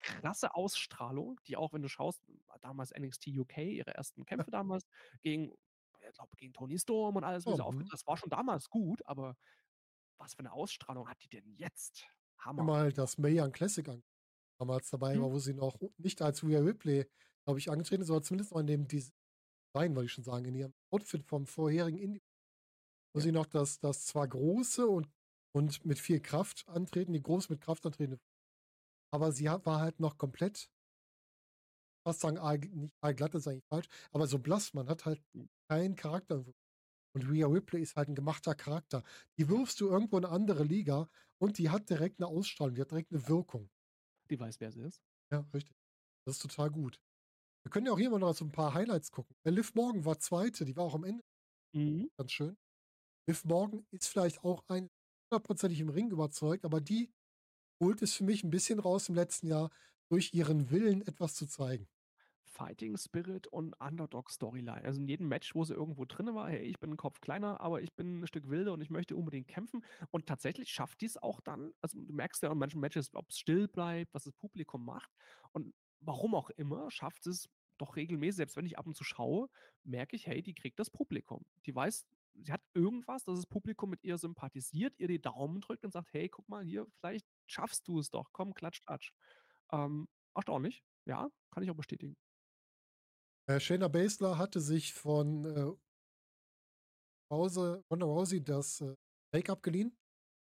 krasse Ausstrahlung, die auch, wenn du schaust, damals NXT UK, ihre ersten Ja. Kämpfe damals gegen ich glaube, gegen Toni Storm und alles, wie Oh, sie mhm. aufgetreten das war schon damals gut, aber was für 'ne Ausstrahlung hat die denn jetzt? Hammer. mal das Mae Young Classic an damals dabei Mhm. war, wo sie noch nicht als Rhea Ripley, glaube ich, angetreten ist, aber zumindest noch in dem Design, wollte ich schon sagen, in ihrem Outfit vom vorherigen Indie wo Ja. sie noch das das zwar große und und mit viel Kraft antreten die groß mit Kraft antretende aber sie hat war halt noch komplett fast sagen, nicht aalglatt ist eigentlich falsch, aber so blass. Man hat halt Mhm. keinen Charakter. Und Rhea Ripley ist halt 'n gemachter Charakter. Die wirfst du irgendwo in 'ne andere Liga und die hat direkt 'ne Ausstrahlung, die hat direkt 'ne Wirkung. Die weiß, wer sie ist. Ja, richtig. Das ist total gut. Wir können ja auch hier mal noch so 'n paar Highlights gucken. Äh, Liv Morgan war 2., die war auch am Ende Mhm. ganz schön. Liv Morgan ist vielleicht auch ein hundertprozentig im Ring überzeugt, aber die holt es für mich 'n bisschen raus im letzten Jahr durch ihren Willen, etwas zu zeigen. Fighting Spirit und Underdog-Storyline. Also, in jedem Match, wo sie irgendwo drinne war: „Hey, ich bin 'n Kopf kleiner, aber ich bin 'n Stück wilder und ich möchte unbedingt kämpfen.“ Und tatsächlich schafft die's auch dann also, du merkst ja an manchen Matches, ob's still bleibt, was das Publikum macht. Und warum auch immer, schafft es doch regelmäßig selbst wenn ich ab und zu schaue, merke ich: „Hey, die kriegt das Publikum.“ Die weiß sie hat irgendwas, dass das Publikum mit ihr sympathisiert, ihr die Daumen drückt und sagt: „Hey, guck mal hier, vielleicht schaffst du es doch. Komm, klatsch, klatsch.“ Ähm, erstaunlich. Ja, kann ich auch bestätigen. Äh, Shayna Baszler hatte sich von, äh Hause Ronda Rousey das, äh, Make-up geliehen,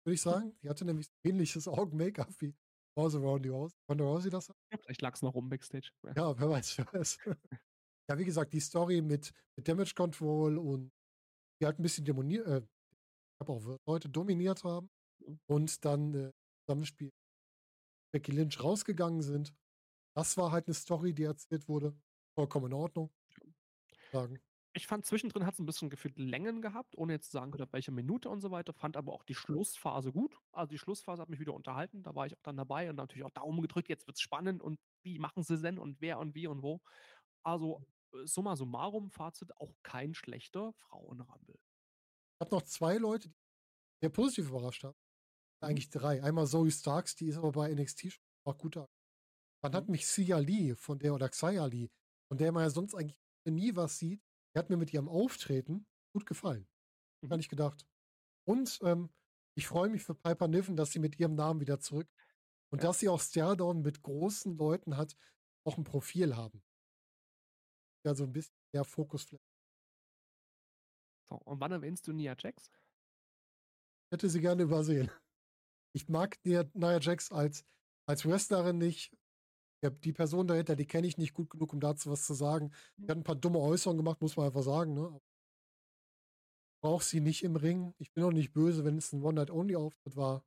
würde ich sagen. Die hatte nämlich ähnliches Augen-Make-up wie Hause Ronda Rousey Ronda Rousey das. Ja, vielleicht lag's noch rum Backstage. Ja. Ja, wer weiß, wer weiß. <laughs> Ja, wie gesagt, die Story mit mit Damage Control und die halt 'n bisschen demonier äh, ich auch Leute dominiert haben Mhm. und dann, äh, Zusammenspiel Becky Lynch rausgegangen sind. Das war halt 'ne Story, die erzählt wurde. Vollkommen in Ordnung. Sagen. Ich fand zwischendrin hat's 'n bisschen gefühlt Längen gehabt, ohne jetzt sagen können, ab welcher Minute und so weiter, fand aber auch die Schlussphase gut. Also, die Schlussphase hat mich wieder unterhalten, da war ich auch dann dabei und natürlich auch Daumen gedrückt, jetzt wird's spannend und wie machen sie denn und wer und wie und wo. Also, summa summarum, Fazit, auch kein schlechter Frauen-Rumble. Ich habe noch 2 Leute, die sehr positiv überrascht haben. Mhm. Eigentlich 3. Einmal Zoe Starks, die ist aber bei NXT schon auch gut da. Dann hat Mhm. mich Xia Li von der oder Xia Li, von der man ja sonst eigentlich nie was sieht, die hat mir mit ihrem Auftreten gut gefallen. Gar Mhm. nicht gedacht. Und, ähm, ich freue mich für Piper Niven, dass sie mit ihrem Namen wieder zurück und Ja. dass sie auch Staredown mit großen Leuten hat, auch 'n Profil haben. Ja, so 'n bisschen mehr Fokus vielleicht. So, und wann erwähnst du Nia Jax? Hätte sie gerne übersehen. <laughs> Ich mag Nia Nia Jax als als Wrestlerin nicht. Die Person dahinter, die kenne ich nicht gut genug, um dazu was zu sagen. Die hat 'n paar dumme Äußerungen gemacht, muss man einfach sagen, ne? Brauche sie nicht im Ring. Ich bin auch nicht böse, wenn es 'n One-Night-Only-Auftritt war.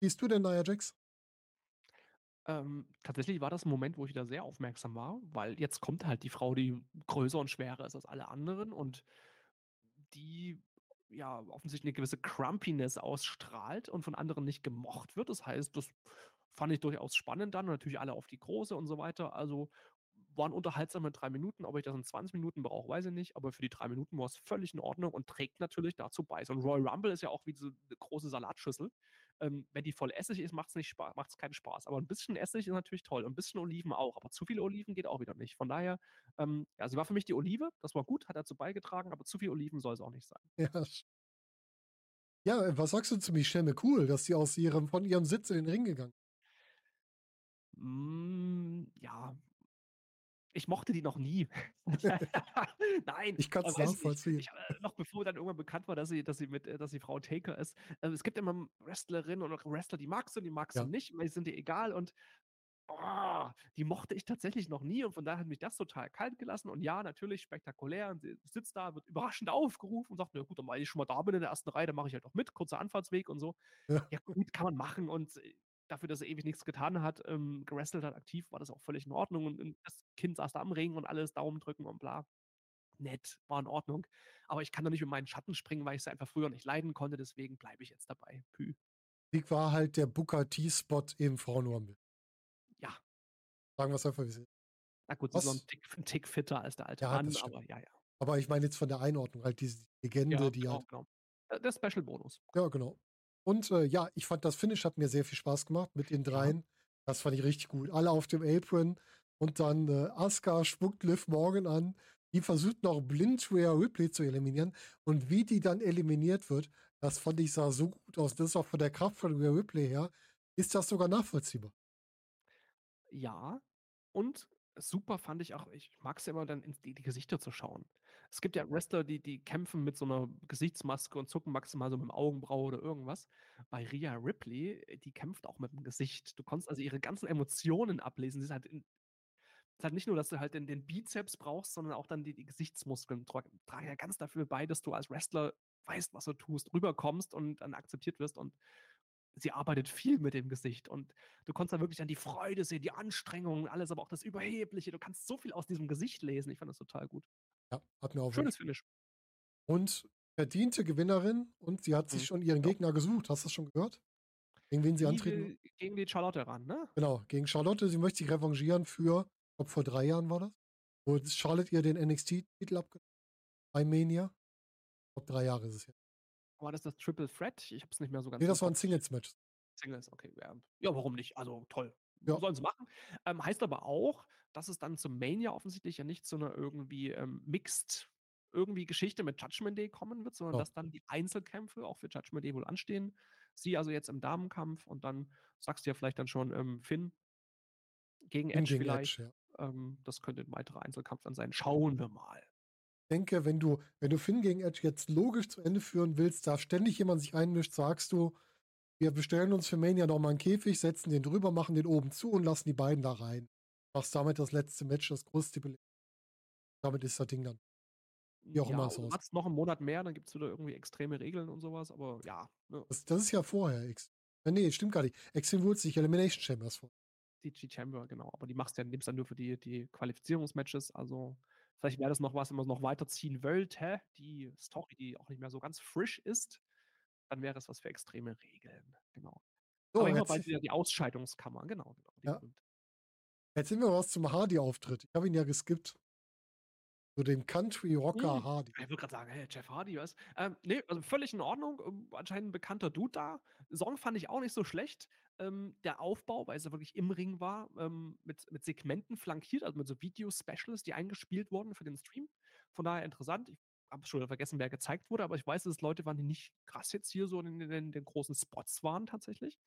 Wie siehst du denn Nia Jax? Ähm, tatsächlich war das 'n Moment, wo ich da sehr aufmerksam war, weil jetzt kommt halt die Frau, die größer und schwerer ist als alle anderen und die, ja, offensichtlich 'ne gewisse Crumpiness ausstrahlt und von anderen nicht gemocht wird. Das heißt, das fand ich durchaus spannend dann und natürlich alle auf die Große und so weiter. Also, waren unterhaltsame 3 Minuten. Ob ich das in 20 Minuten brauche, weiß ich nicht, aber für die 3 Minuten war's völlig in Ordnung und trägt natürlich dazu bei. So 'n Royal Rumble ist ja auch wie so 'ne große Salatschüssel. Ähm, wenn die voll Essig ist, macht's nicht Spa macht's keinen Spaß. Aber 'n bisschen Essig ist natürlich toll und 'n bisschen Oliven auch, aber zu viele Oliven geht auch wieder nicht. Von daher, ähm, ja, sie war für mich die Olive, das war gut, hat dazu beigetragen, aber zu viel Oliven soll's auch nicht sein. Ja, Ja, äh, was sagst du zu Michelle McCool, dass sie aus ihrem von ihrem Sitz in den Ring gegangen Hm, ja. Ich mochte die noch nie. <laughs> Nein, Ich weiß nicht. nachvollziehen. Ich, äh noch bevor dann irgendwann bekannt war, dass sie dass sie mit äh, dass sie Frau Taker ist. Ähm, es gibt immer Wrestlerinnen oder Wrestler, die magst du und die magst du Ja. nicht, weil die sind dir egal und, oh, die mochte ich tatsächlich noch nie und von daher hat mich das total kalt gelassen und ja, natürlich spektakulär und sie sitzt da, wird überraschend aufgerufen und sagt: „Na gut, dann weil ich schon mal da bin in der 1. Reihe, dann mache ich halt auch mit, kurzer Anfahrtsweg“ und so. Ja. Ja gut, kann man machen und, dafür, dass er ewig nichts getan hat, ähm, gewrestelt hat aktiv, war das auch völlig in Ordnung und und das Kind saß da am Ring und alles, Daumen drücken und bla. Nett, war in Ordnung. Aber ich kann da nicht über meinen Schatten springen, weil ich sie einfach früher nicht leiden konnte, deswegen bleibe ich jetzt dabei. Pü. Sieg war halt der Booker T-Spot im Frauen-Rumble. Ja. Sagen wir's einfach, wie es ist. Na gut, sie ist noch Tick 'n Tick fitter als der alte Ja, Mann, aber ja, ja. Aber ich meine jetzt von der Einordnung halt diese Legende, Ja, die genau, halt genau. Äh, der Special-Bonus. Ja, genau. Und, äh, ja, ich fand das Finish hat mir sehr viel Spaß gemacht mit den Ja. Dreien. Das fand ich richtig gut. Alle auf dem Apron und dann, äh, Asuka spuckt Liv Morgan an. Die versucht noch blind Rhea Ripley zu eliminieren und wie die dann eliminiert wird, das fand ich sah so gut aus. Das ist auch von der Kraft von Rhea Ripley her ist das sogar nachvollziehbar. Ja, und super fand ich auch ich mag's ja immer dann in die die Gesichter zu schauen. Es gibt ja Wrestler, die die kämpfen mit so 'ner Gesichtsmaske und zucken maximal so mit dem Augenbraue oder irgendwas. Bei Rhea Ripley, äh, die kämpft auch mit'm Gesicht. Du konntest also ihre ganzen Emotionen ablesen. Sie ist halt in ist halt nicht nur, dass du halt den den Bizeps brauchst, sondern auch dann die die Gesichtsmuskeln trag tragen ja ganz dafür bei, dass du als Wrestler weißt, was du tust, rüberkommst und dann akzeptiert wirst und sie arbeitet viel mit dem Gesicht und du konntest da wirklich dann die Freude sehen, die Anstrengung, alles, aber auch das Überhebliche. Du kannst so viel aus diesem Gesicht lesen. Ich fand das total gut. Ja, hat mir auch Schönes Finish. Und verdiente Gewinnerin und sie hat sich Mhm. schon ihren Ja. Gegner gesucht. Hast du das schon gehört? Gegen wen sie Die antreten will gegen die Charlotte ran, ne? Genau, gegen Charlotte. Sie möchte sich revanchieren für ich glaube, vor 3 Jahren war das, wo Charlotte ihr den NXT-Titel abgenommen bei Mania. Ich glaube, 3 Jahre ist es jetzt. War das das Triple Threat? Ich habe es nicht mehr so ganz Ne, im das war 'n Kopf. Singles-Match. Singles, okay, ja. Ja, warum nicht? Also, toll. Ja. Sollen sie machen. Ähm, heißt aber auch, dass es dann zum Mania offensichtlich ja nicht zu 'ner irgendwie, ähm, Mixed irgendwie Geschichte mit Judgment Day kommen wird, sondern Genau. dass dann die Einzelkämpfe auch für Judgment Day wohl anstehen. Sie also jetzt im Damenkampf und dann sagst du ja vielleicht dann schon, ähm, Finn gegen Edge gegen vielleicht. Edge, ja. Ähm, das könnte 'n weiterer Einzelkampf dann sein. Schauen wir mal. Ich denke, wenn du wenn du Finn gegen Edge jetzt logisch zu Ende führen willst, da ständig jemand sich einmischt, sagst du: „Wir bestellen uns für Mania noch mal 'n Käfig, setzen den drüber, machen den oben zu und lassen die beiden da rein.“ Machst damit das letzte Match, das größte Bele Damit ist das Ding dann wie auch Ja, immer es oder aussieht. wartest noch 'n Monat mehr, dann gibt's wieder irgendwie extreme Regeln und so was, aber ja, ne? Das das ist ja vorher Ex äh, ne, stimmt gar nicht. Extreme Rules, nicht Elimination Chamber ist vor CG Chamber, genau. Aber die machst du ja nimmst dann nur für die die Qualifizierungsmatches, also Vielleicht wäre das noch was, wenn man's noch weiterziehen wollte, die Story, die auch nicht mehr so ganz frisch ist, dann wäre es was für extreme Regeln, genau. So, Aber immer bald wieder die Ausscheidungskammer, genau, genau, Ja. Erzähl mir was zum Hardy-Auftritt. Ich habe ihn ja geskippt. So den Country-Rocker Hm, Hardy. ich wollte grad sagen: „Hey, Jeff Hardy, was?“ Ähm, ne, also völlig in Ordnung, ähm, anscheinend 'n bekannter Dude da. Song fand ich auch nicht so schlecht. Ähm, der Aufbau, weil es ja wirklich im Ring war, ähm, mit mit Segmenten flankiert, also mit so Video-Specials, die eingespielt wurden für den Stream. Von daher interessant. Ich habe schon vergessen, wer gezeigt wurde, aber ich weiß, dass es Leute waren, die nicht krass jetzt hier so in den in den großen Spots waren tatsächlich.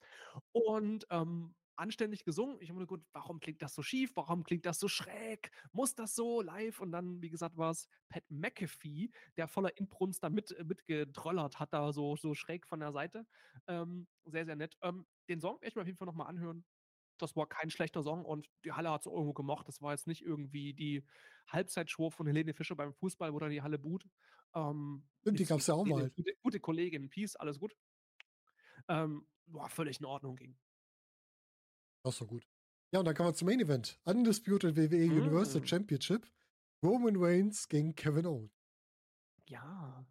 Und, ähm, anständig gesungen. Ich habe mir gedacht: „Warum klingt das so schief? Warum klingt das so schräg? Muss das so live?“ Und dann, wie gesagt, war's Pat McAfee, der voller Inbrunst da mit äh, mitgetröllert hat, da so so schräg von der Seite. Ähm, sehr, sehr nett. Ähm, den Song werde ich mir auf jeden Fall noch mal anhören. Das war kein schlechter Song und die Halle hat's auch irgendwo gemocht. Das war jetzt nicht irgendwie die Halbzeitshow von Helene Fischer beim Fußball, wo dann die Halle buht. Ähm, Stimmt, die nichts gab's ja auch mal. gute gute Kollegin, Peace, alles gut. Ähm, war völlig in Ordnung ging. Ist doch gut. Ja, und dann kommen wir zum Main Event. Undisputed WWE Universal Hm. Championship. Roman Reigns gegen Kevin Owens. Ja.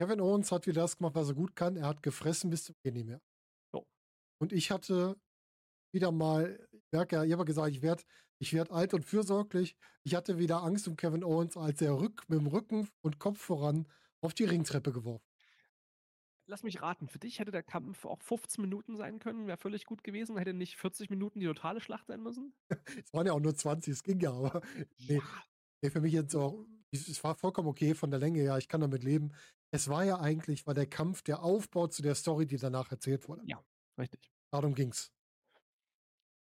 Kevin Owens hat wieder das gemacht, was er gut kann. Er hat gefressen bis zum Gehen nicht mehr. Jo. Und ich hatte wieder mal, ich merke ja, ich habe gesagt, ich werde ich werd alt und fürsorglich. Ich hatte wieder Angst um Kevin Owens, als er rück, mit dem Rücken und Kopf voran auf die Ringtreppe geworfen. Lass mich raten, für dich hätte der Kampf auch 15 Minuten sein können, wäre völlig gut gewesen, hätte nicht 40 Minuten die totale Schlacht sein müssen? <laughs> Es waren ja auch nur 20, es ging ja, aber <laughs> nee, Ja. nee, für mich jetzt auch, es war vollkommen okay von der Länge her, ich kann damit leben. Es war ja eigentlich, war der Kampf der Aufbau zu der Story, die danach erzählt wurde. Ja, richtig. Darum ging's.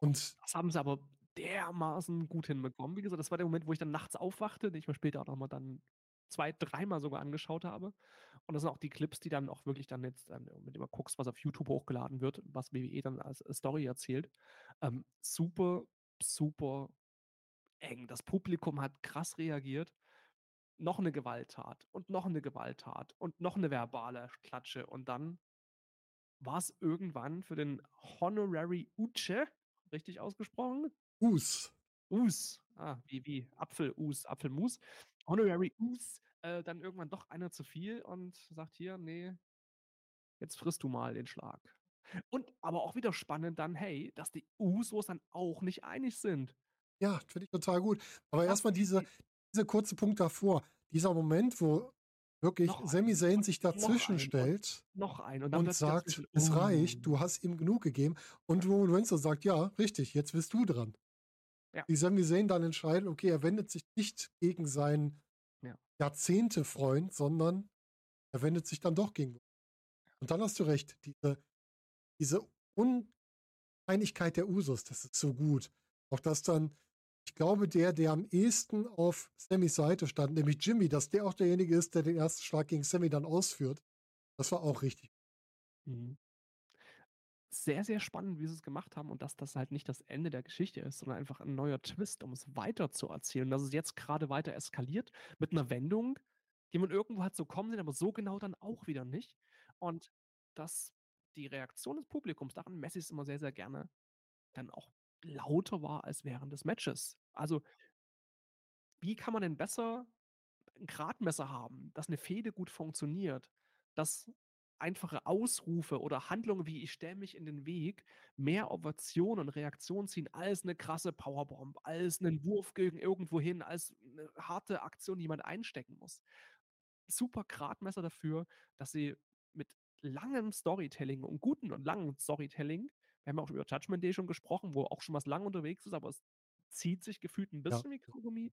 Und Das haben sie aber dermaßen gut hinbekommen. Wie gesagt, das war der Moment, wo ich dann nachts aufwachte, den ich mir später auch noch mal dann 2, dreimal sogar angeschaut habe. Und das sind auch die Clips, die dann auch wirklich dann jetzt dann, wenn du mal guckst, was auf YouTube hochgeladen wird, was WWE dann als äh, Story erzählt. Ähm, super, super eng. Das Publikum hat krass reagiert. Noch 'ne Gewalttat und noch 'ne Gewalttat und noch 'ne verbale Klatsche und dann war's irgendwann für den Honorary Uche, richtig ausgesprochen? Us. Us, ah, wie wie Apfel-Us, Apfelmus. Honorary Us, äh, dann irgendwann doch einer zu viel und sagt: „Hier, ne, jetzt frisst du mal den Schlag.“ Und aber auch wieder spannend dann, hey, dass die Usos dann auch nicht einig sind. Ja, finde ich total gut. Aber Ja, erst mal diese die dieser kurze Punkt davor. Dieser Moment, wo wirklich Noch Sami Zayn sich noch dazwischen und stellt noch einen und und sagt. „Es reicht, Uh. du hast ihm genug gegeben.“ Und Roman Reigns sagt: „Ja, richtig, jetzt bist du dran.“ Ja. Die Sami Zayn dann entscheiden, okay, er wendet sich nicht gegen seinen Ja. Jahrzehnte-Freund, sondern er wendet sich dann doch gegen und dann hast du recht, diese diese Uneinigkeit der Usos, das ist so gut. Auch dass dann ich glaube, der, der am ehesten auf Sammys Seite stand, nämlich Jimmy, dass der auch derjenige ist, der den ersten Schlag gegen Sammy dann ausführt. Das war auch richtig. Mhm. Sehr, sehr spannend, wie sie's gemacht haben und dass das halt nicht das Ende der Geschichte ist, sondern einfach 'n neuer Twist, um es weiterzuerzählen. Dass es jetzt grade weiter eskaliert mit 'ner Wendung, die man irgendwo hat so kommen sehen, aber so genau dann auch wieder nicht. Und dass die Reaktion des Publikums, daran messe ich's immer sehr, sehr gerne, dann auch lauter war als während des Matches. Also wie kann man denn besser 'n Gradmesser haben, dass 'ne Fehde gut funktioniert, dass einfache Ausrufe oder Handlungen wie: „Ich stelle mich in den Weg“, mehr Ovationen und Reaktionen ziehen als 'ne krasse Powerbomb, als 'nen Wurf gegen irgendwohin, als 'ne harte Aktion, die jemand einstecken muss. Super Gradmesser dafür, dass sie mit langem Storytelling und guten und langen Storytelling wir haben ja auch über Judgment Day schon gesprochen, wo auch schon was lang unterwegs ist, aber es zieht sich gefühlt 'n Ja. bisschen wie Kaugummi.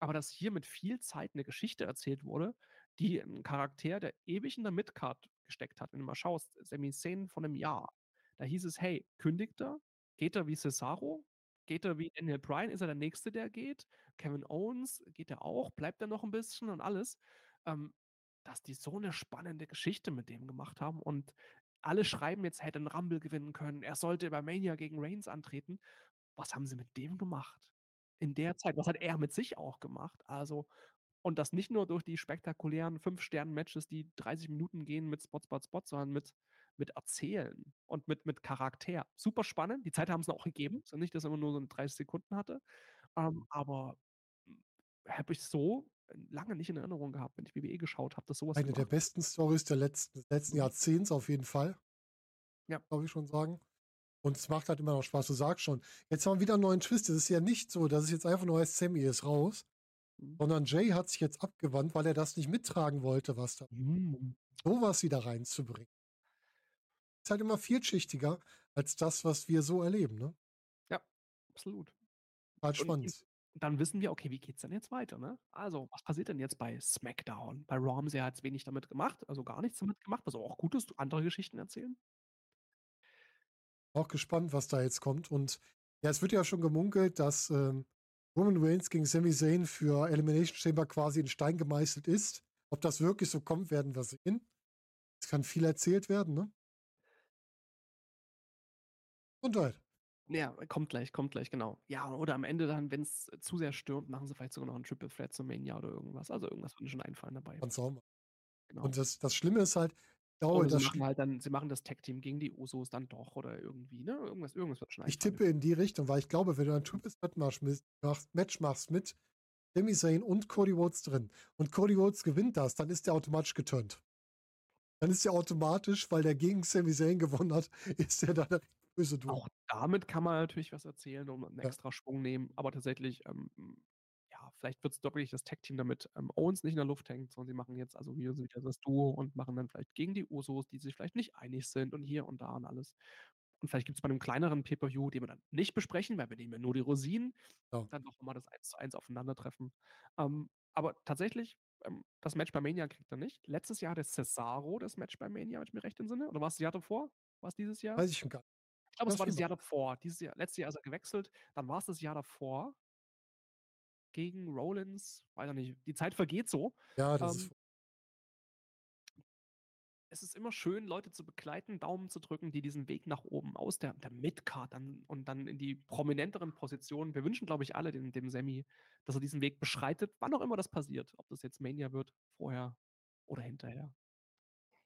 Aber dass hier mit viel Zeit 'ne Geschichte erzählt wurde, die 'n Charakter, der ewig in der Midcard gesteckt hat wenn du mal schaust, Sami Zayn vor 'nem Jahr, da hieß es: „Hey, kündigt er? Geht er wie Cesaro? Geht er wie Daniel Bryan? Ist er der Nächste, der geht? Kevin Owens, geht er auch? Bleibt er noch 'n bisschen?“ Und alles. Ähm, dass die so 'ne spannende Geschichte mit dem gemacht haben und alle schreiben jetzt, hätte 'n Rumble gewinnen können. Er sollte bei Mania gegen Reigns antreten. Was haben sie mit dem gemacht? In der Zeit, was hat er mit sich auch gemacht? Also und das nicht nur durch die spektakulären 5 Sterne-Matches, die 30 Minuten gehen mit Spot, Spot, Spot, sondern mit mit Erzählen und mit mit Charakter. Super spannend. Die Zeit haben sie auch gegeben. Ist ja nicht, dass er immer nur so 'n 30 Sekunden hatte. Ähm, aber, hm habe ich so lange nicht in Erinnerung gehabt, wenn ich WWE geschaut habe, dass so was Eine der gemacht wird. besten Storys der letzten des letzten. Jahrzehnts auf jeden Fall. Ja. Glaube ich schon sagen. Und es macht halt immer noch Spaß. Du sagst schon, jetzt haben wir wieder einen neuen Twist. Es ist ja nicht so, dass es jetzt einfach nur heißt, Sammy ist raus. Sondern Jay hat sich jetzt abgewandt, weil er das nicht mittragen wollte, was da Mhm. sowas wieder reinzubringen. Ist halt immer vielschichtiger als das, was wir so erleben, ne? Absolut. Halt Und- spannend. dann wissen wir, okay, wie geht's denn jetzt weiter, ne? Also, was passiert denn jetzt bei SmackDown? Bei sie ja jetzt wenig damit gemacht, also gar nichts damit gemacht, was auch gut ist, andere Geschichten erzählen. Auch gespannt, was da jetzt kommt. Und ja, es wird ja schon gemunkelt, dass ähm, Roman Reigns gegen Sami Zayn für Elimination Chamber quasi in Stein gemeißelt ist. Ob das wirklich so kommt, werden wir sehen. Es kann viel erzählt werden, ne? Und halt. Ja, kommt gleich, kommt gleich, genau. Ja, oder am Ende dann, wenn es zu sehr stürmt, machen sie vielleicht sogar noch ein Triple Threat zum Mania oder irgendwas. Also irgendwas mir schon einfallen dabei. Genau. Und das, das Schlimme ist halt, glaube, Oder sie machen halt dann, sie machen das Tag-Team gegen die Usos dann doch oder irgendwie, ne? Irgendwas, irgendwas wird schon ich tippe in die Richtung, weil ich glaube, wenn du ein Threat Match machst, Match machst mit Sami Zayn und Cody Rhodes drin und Cody Rhodes gewinnt das, dann ist der automatisch geturnt. Dann ist der automatisch, weil der gegen Sami Zayn gewonnen hat, <laughs> ist der dann böse du. Auch damit kann man natürlich was erzählen und einen Ja. extra Schwung nehmen, aber tatsächlich, ähm, vielleicht wird es doch wirklich das Tag-Team, damit ähm, Owens nicht in der Luft hängt, sondern sie machen jetzt also wieder, wieder das Duo und machen dann vielleicht gegen die Usos, die sich vielleicht nicht einig sind und hier und da und alles. Und vielleicht gibt es bei einem kleineren Pay-Per-View, den wir dann nicht besprechen, weil wir nehmen ja nur die Rosinen, Ja. dann doch mal das 1 zu 1 aufeinandertreffen. Ähm, aber tatsächlich, ähm, das Match bei Mania kriegt er nicht. Letztes Jahr hatte Cesaro das Match bei Mania, wenn ich mir recht entsinne. Oder war es das Jahr davor? War es dieses Jahr? Weiß ich schon gar nicht. Ich glaube, es war das Jahr davor. Dieses Jahr, letztes Jahr ist er gewechselt. Dann war es das Jahr davor gegen Rollins. Weiß ich nicht. Die Zeit vergeht so. Ja, das Ähm, ist Es ist immer schön, Leute zu begleiten, Daumen zu drücken, die diesen Weg nach oben aus der, der Midcard dann, und dann in die prominenteren Positionen. Wir wünschen, glaube ich, alle dem, dem Sammy, dass er diesen Weg beschreitet, wann auch immer das passiert. Ob das jetzt Mania wird, vorher oder hinterher.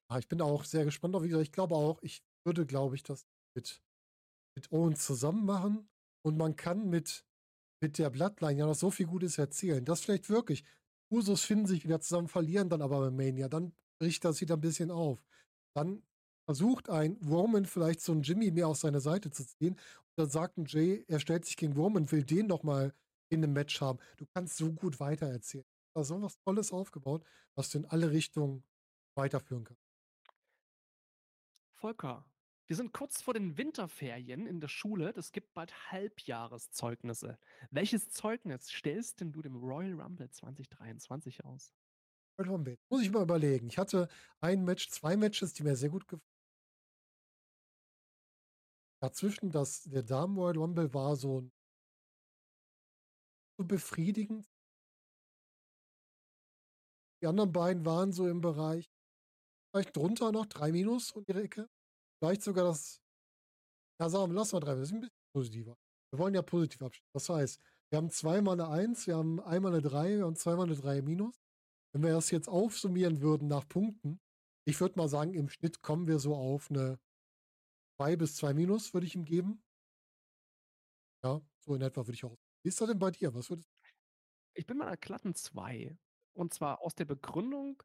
Ja, ich bin auch sehr gespannt auf, wie gesagt, ich glaube auch, ich würde, glaube ich, das mit, mit Owens zusammen machen und man kann mit, mit der Bloodline ja noch so viel Gutes erzählen. Das vielleicht wirklich. Usos finden sich wieder zusammen, verlieren dann aber bei Mania. Dann bricht das wieder ein bisschen auf. Dann versucht ein Roman vielleicht so einen Jimmy mehr auf seine Seite zu ziehen. Und dann sagt ein Jay, er stellt sich gegen Roman, will den noch mal in einem Match haben. Du kannst so gut weitererzählen. Da ist so was Tolles aufgebaut, was du in alle Richtungen weiterführen kannst. Volker, wir sind kurz vor den Winterferien in der Schule. Es gibt bald Halbjahreszeugnisse. Welches Zeugnis stellst denn du dem Royal Rumble 2023 aus? Royal Rumble. Muss ich mal überlegen. Ich hatte ein Match, zwei Matches, die mir sehr gut gefallen. Dazwischen, das, der Damen Royal Rumble war so, ein- so befriedigend. Die anderen beiden waren so im Bereich, vielleicht drunter noch, drei Minus und ihre Ecke. Vielleicht sogar das, ja, sagen wir, lass mal drei, das ist ein bisschen positiver. Wir wollen ja positiv abschließen. Das heißt, wir haben zweimal eine Eins, wir haben einmal eine Drei, wir haben zweimal eine Drei Minus. Wenn wir das jetzt aufsummieren würden nach Punkten, ich würde mal sagen, im Schnitt kommen wir so auf eine 2 bis 2 Minus, würde ich ihm geben. Ja, so in etwa würde ich auch. Wie ist das denn bei dir? Was würdest Ich bin bei einer glatten 2. Und zwar aus der Begründung,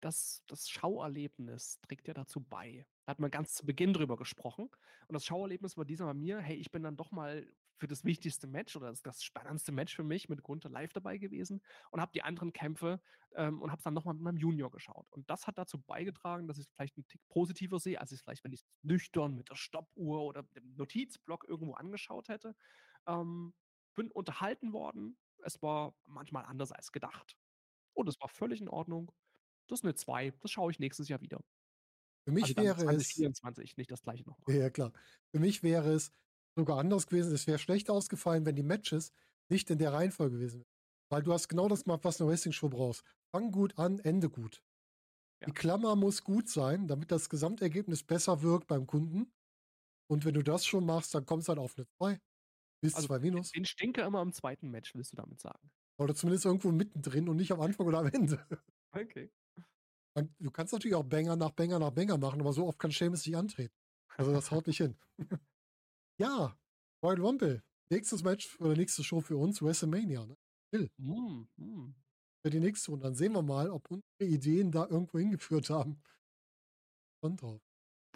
dass das Schauerlebnis trägt ja dazu bei. Da hat man ganz zu Beginn drüber gesprochen. Und das Schauerlebnis war diesmal bei mir, hey, ich bin dann doch mal für das wichtigste Match oder das, das spannendste Match für mich mit Gunther live dabei gewesen und habe die anderen Kämpfe ähm, und habe es dann nochmal mit meinem Junior geschaut. Und das hat dazu beigetragen, dass ich es vielleicht einen Tick positiver sehe, als ich es vielleicht, wenn ich es nüchtern mit der Stoppuhr oder dem Notizblock irgendwo angeschaut hätte. Ähm, bin unterhalten worden. Es war manchmal anders als gedacht. Und es war völlig in Ordnung. Das ist eine 2. Das schaue ich nächstes Jahr wieder. Für mich Also wäre es. 2024, nicht das gleiche nochmal. Ja, klar. Für mich wäre es sogar anders gewesen. Es wäre schlecht ausgefallen, wenn die Matches nicht in der Reihenfolge gewesen wären. Weil du hast genau das gemacht, was eine Wrestling-Show brauchst. Fang gut an, Ende gut. Ja. Die Klammer muss gut sein, damit das Gesamtergebnis besser wirkt beim Kunden. Und wenn du das schon machst, dann kommst du halt auf eine 2 bis Also 2 Minus. Den Stinker immer im zweiten Match, willst du damit sagen? Oder zumindest irgendwo mittendrin und nicht am Anfang oder am Ende. <laughs> Okay. Und Du kannst natürlich auch Banger nach Banger nach Banger machen, aber so oft kann Seamus nicht antreten. Also das haut nicht hin. <laughs> ja, Royal Rumble. Nächstes Match oder nächste Show für uns, WrestleMania. Ne? Will. Mm, mm. Für die nächste Runde. Dann sehen wir mal, ob unsere Ideen da irgendwo hingeführt haben. Schon drauf.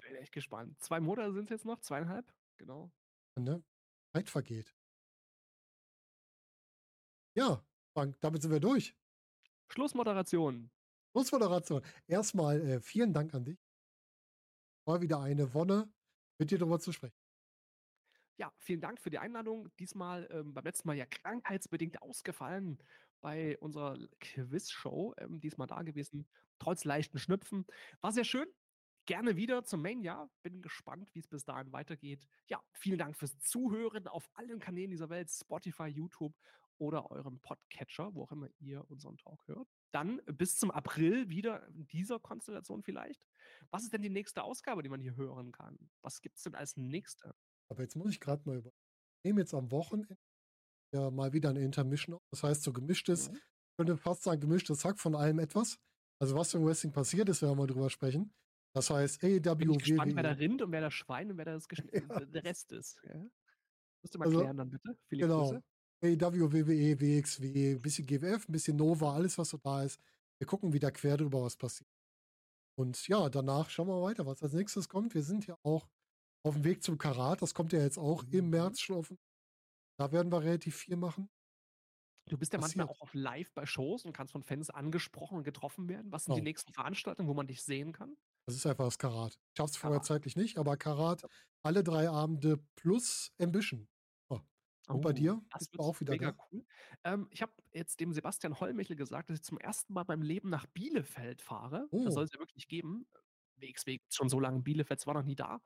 Bin echt gespannt. Zwei Monate sind es jetzt noch, zweieinhalb, genau. Ne? Zeit vergeht. Ja, Frank, damit sind wir durch. Schlussmoderation. Schlussmoderation. Erstmal äh, vielen Dank an dich. War wieder eine Wonne, mit dir darüber zu sprechen. Ja, vielen Dank für die Einladung. Diesmal ähm, beim letzten Mal ja krankheitsbedingt ausgefallen bei unserer Quizshow. Ähm, diesmal da gewesen, trotz leichten Schnüpfen. War sehr schön. Gerne wieder zum Main-Jahr. Bin gespannt, wie es bis dahin weitergeht. Ja, vielen Dank fürs Zuhören auf allen Kanälen dieser Welt: Spotify, YouTube oder eurem Podcatcher, wo auch immer ihr unseren Talk hört. Dann bis zum April wieder in dieser Konstellation vielleicht. Was ist denn die nächste Ausgabe, die man hier hören kann? Was gibt es denn als nächste? Aber jetzt muss ich gerade mal über. Ich nehme jetzt am Wochenende ja mal wieder eine Intermission auf. Das heißt, so gemischtes, Mhm. ich könnte fast sagen, gemischtes Hack von allem etwas. Also, was im Wrestling passiert ist, werden wir mal drüber sprechen. Das heißt, Bin ich AEW, gespannt, wer da WWE. Rind und wer da Schwein und wer da das <laughs> Ja. der Rest ist. Ja? Musst du mal Also, klären dann bitte. Viele genau. Grüße. AEW, WWE, WXW, ein bisschen GWF, ein bisschen Nova, alles, was so da ist. Wir gucken wieder quer drüber, was passiert. Und ja, danach schauen wir weiter, was als nächstes kommt. Wir sind ja auch auf dem Weg zum Karat. Das kommt ja jetzt auch im Mhm. März schon auf. Da werden wir relativ viel machen. Du bist ja manchmal Passiert. auch auf live bei Shows und kannst von Fans angesprochen und getroffen werden. Was sind die Genau. nächsten Veranstaltungen, wo man dich sehen kann? Das ist einfach das Karat. Ich schaff's vorher zeitlich nicht, aber Karat, alle drei Abende plus Ambition. Und bei Oh, dir? das wird auch wieder mega da? cool. Ähm, ich habe jetzt dem Sebastian Hollmichel gesagt, dass ich zum ersten Mal beim Leben nach Bielefeld fahre. Das soll Oh, es ja wirklich geben. WXW schon so lange in Bielefeld, es war noch nie da.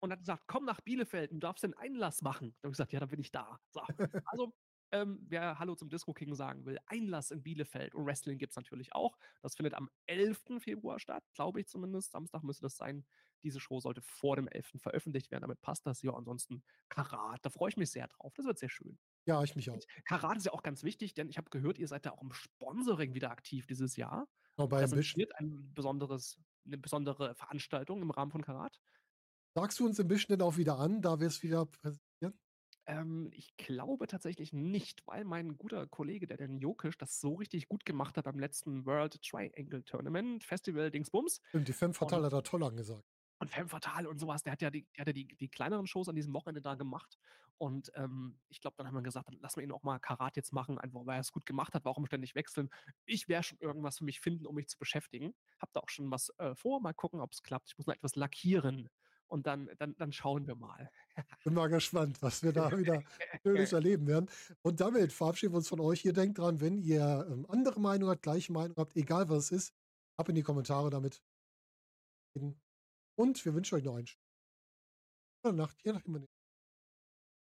Und hat gesagt, komm nach Bielefeld, du darfst den Einlass machen. Da habe ich gesagt, ja, dann bin ich da. So. <laughs> Also, ähm, wer Hallo zum Disco King sagen will, Einlass in Bielefeld und Wrestling gibt es natürlich auch. Das findet am 11. Februar statt, glaube ich zumindest. Samstag müsste das sein. Diese Show sollte vor dem 11. veröffentlicht werden, damit passt das. Ja, ansonsten Karat, da freue ich mich sehr drauf. Das wird sehr schön. ja, ich mich auch. Karat ist ja auch ganz wichtig, denn ich habe gehört, ihr seid da auch im Sponsoring wieder aktiv dieses Jahr. Genau, bei. Präsentiert ein besonderes, eine besondere Veranstaltung im Rahmen von Karat. Sagst du uns Ambition denn auch wieder an, da wir es wieder präsentieren? Ähm, ich glaube tatsächlich nicht, weil mein guter Kollege, der den Jokisch, das so richtig gut gemacht hat beim letzten World Triangle Tournament, Festival Dingsbums Stimmt, die Femme Fatale hat da toll angesagt. Und Femme Fatale und sowas. Der hat ja die, der hat ja die, die kleineren Shows an diesem Wochenende da gemacht. Und ähm, ich glaube, dann haben wir gesagt, dann lassen wir ihn auch mal Karat jetzt machen, einfach weil er es gut gemacht hat, warum ständig wechseln. Ich werde schon irgendwas für mich finden, um mich zu beschäftigen. Hab da auch schon was äh, vor, mal gucken, ob es klappt. Ich muss noch etwas lackieren. Und dann, dann, dann schauen wir mal. Bin mal gespannt, was wir da wieder <laughs> Schönes erleben werden. Und damit verabschieden wir uns von euch. Ihr denkt dran, wenn ihr ähm, andere Meinung habt, gleiche Meinung habt, egal was es ist, ab in die Kommentare damit. Und wir wünschen euch noch einen schönen Nacht, je nachdem.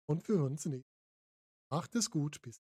Und wir hören uns nächstes. Macht es gut. Bis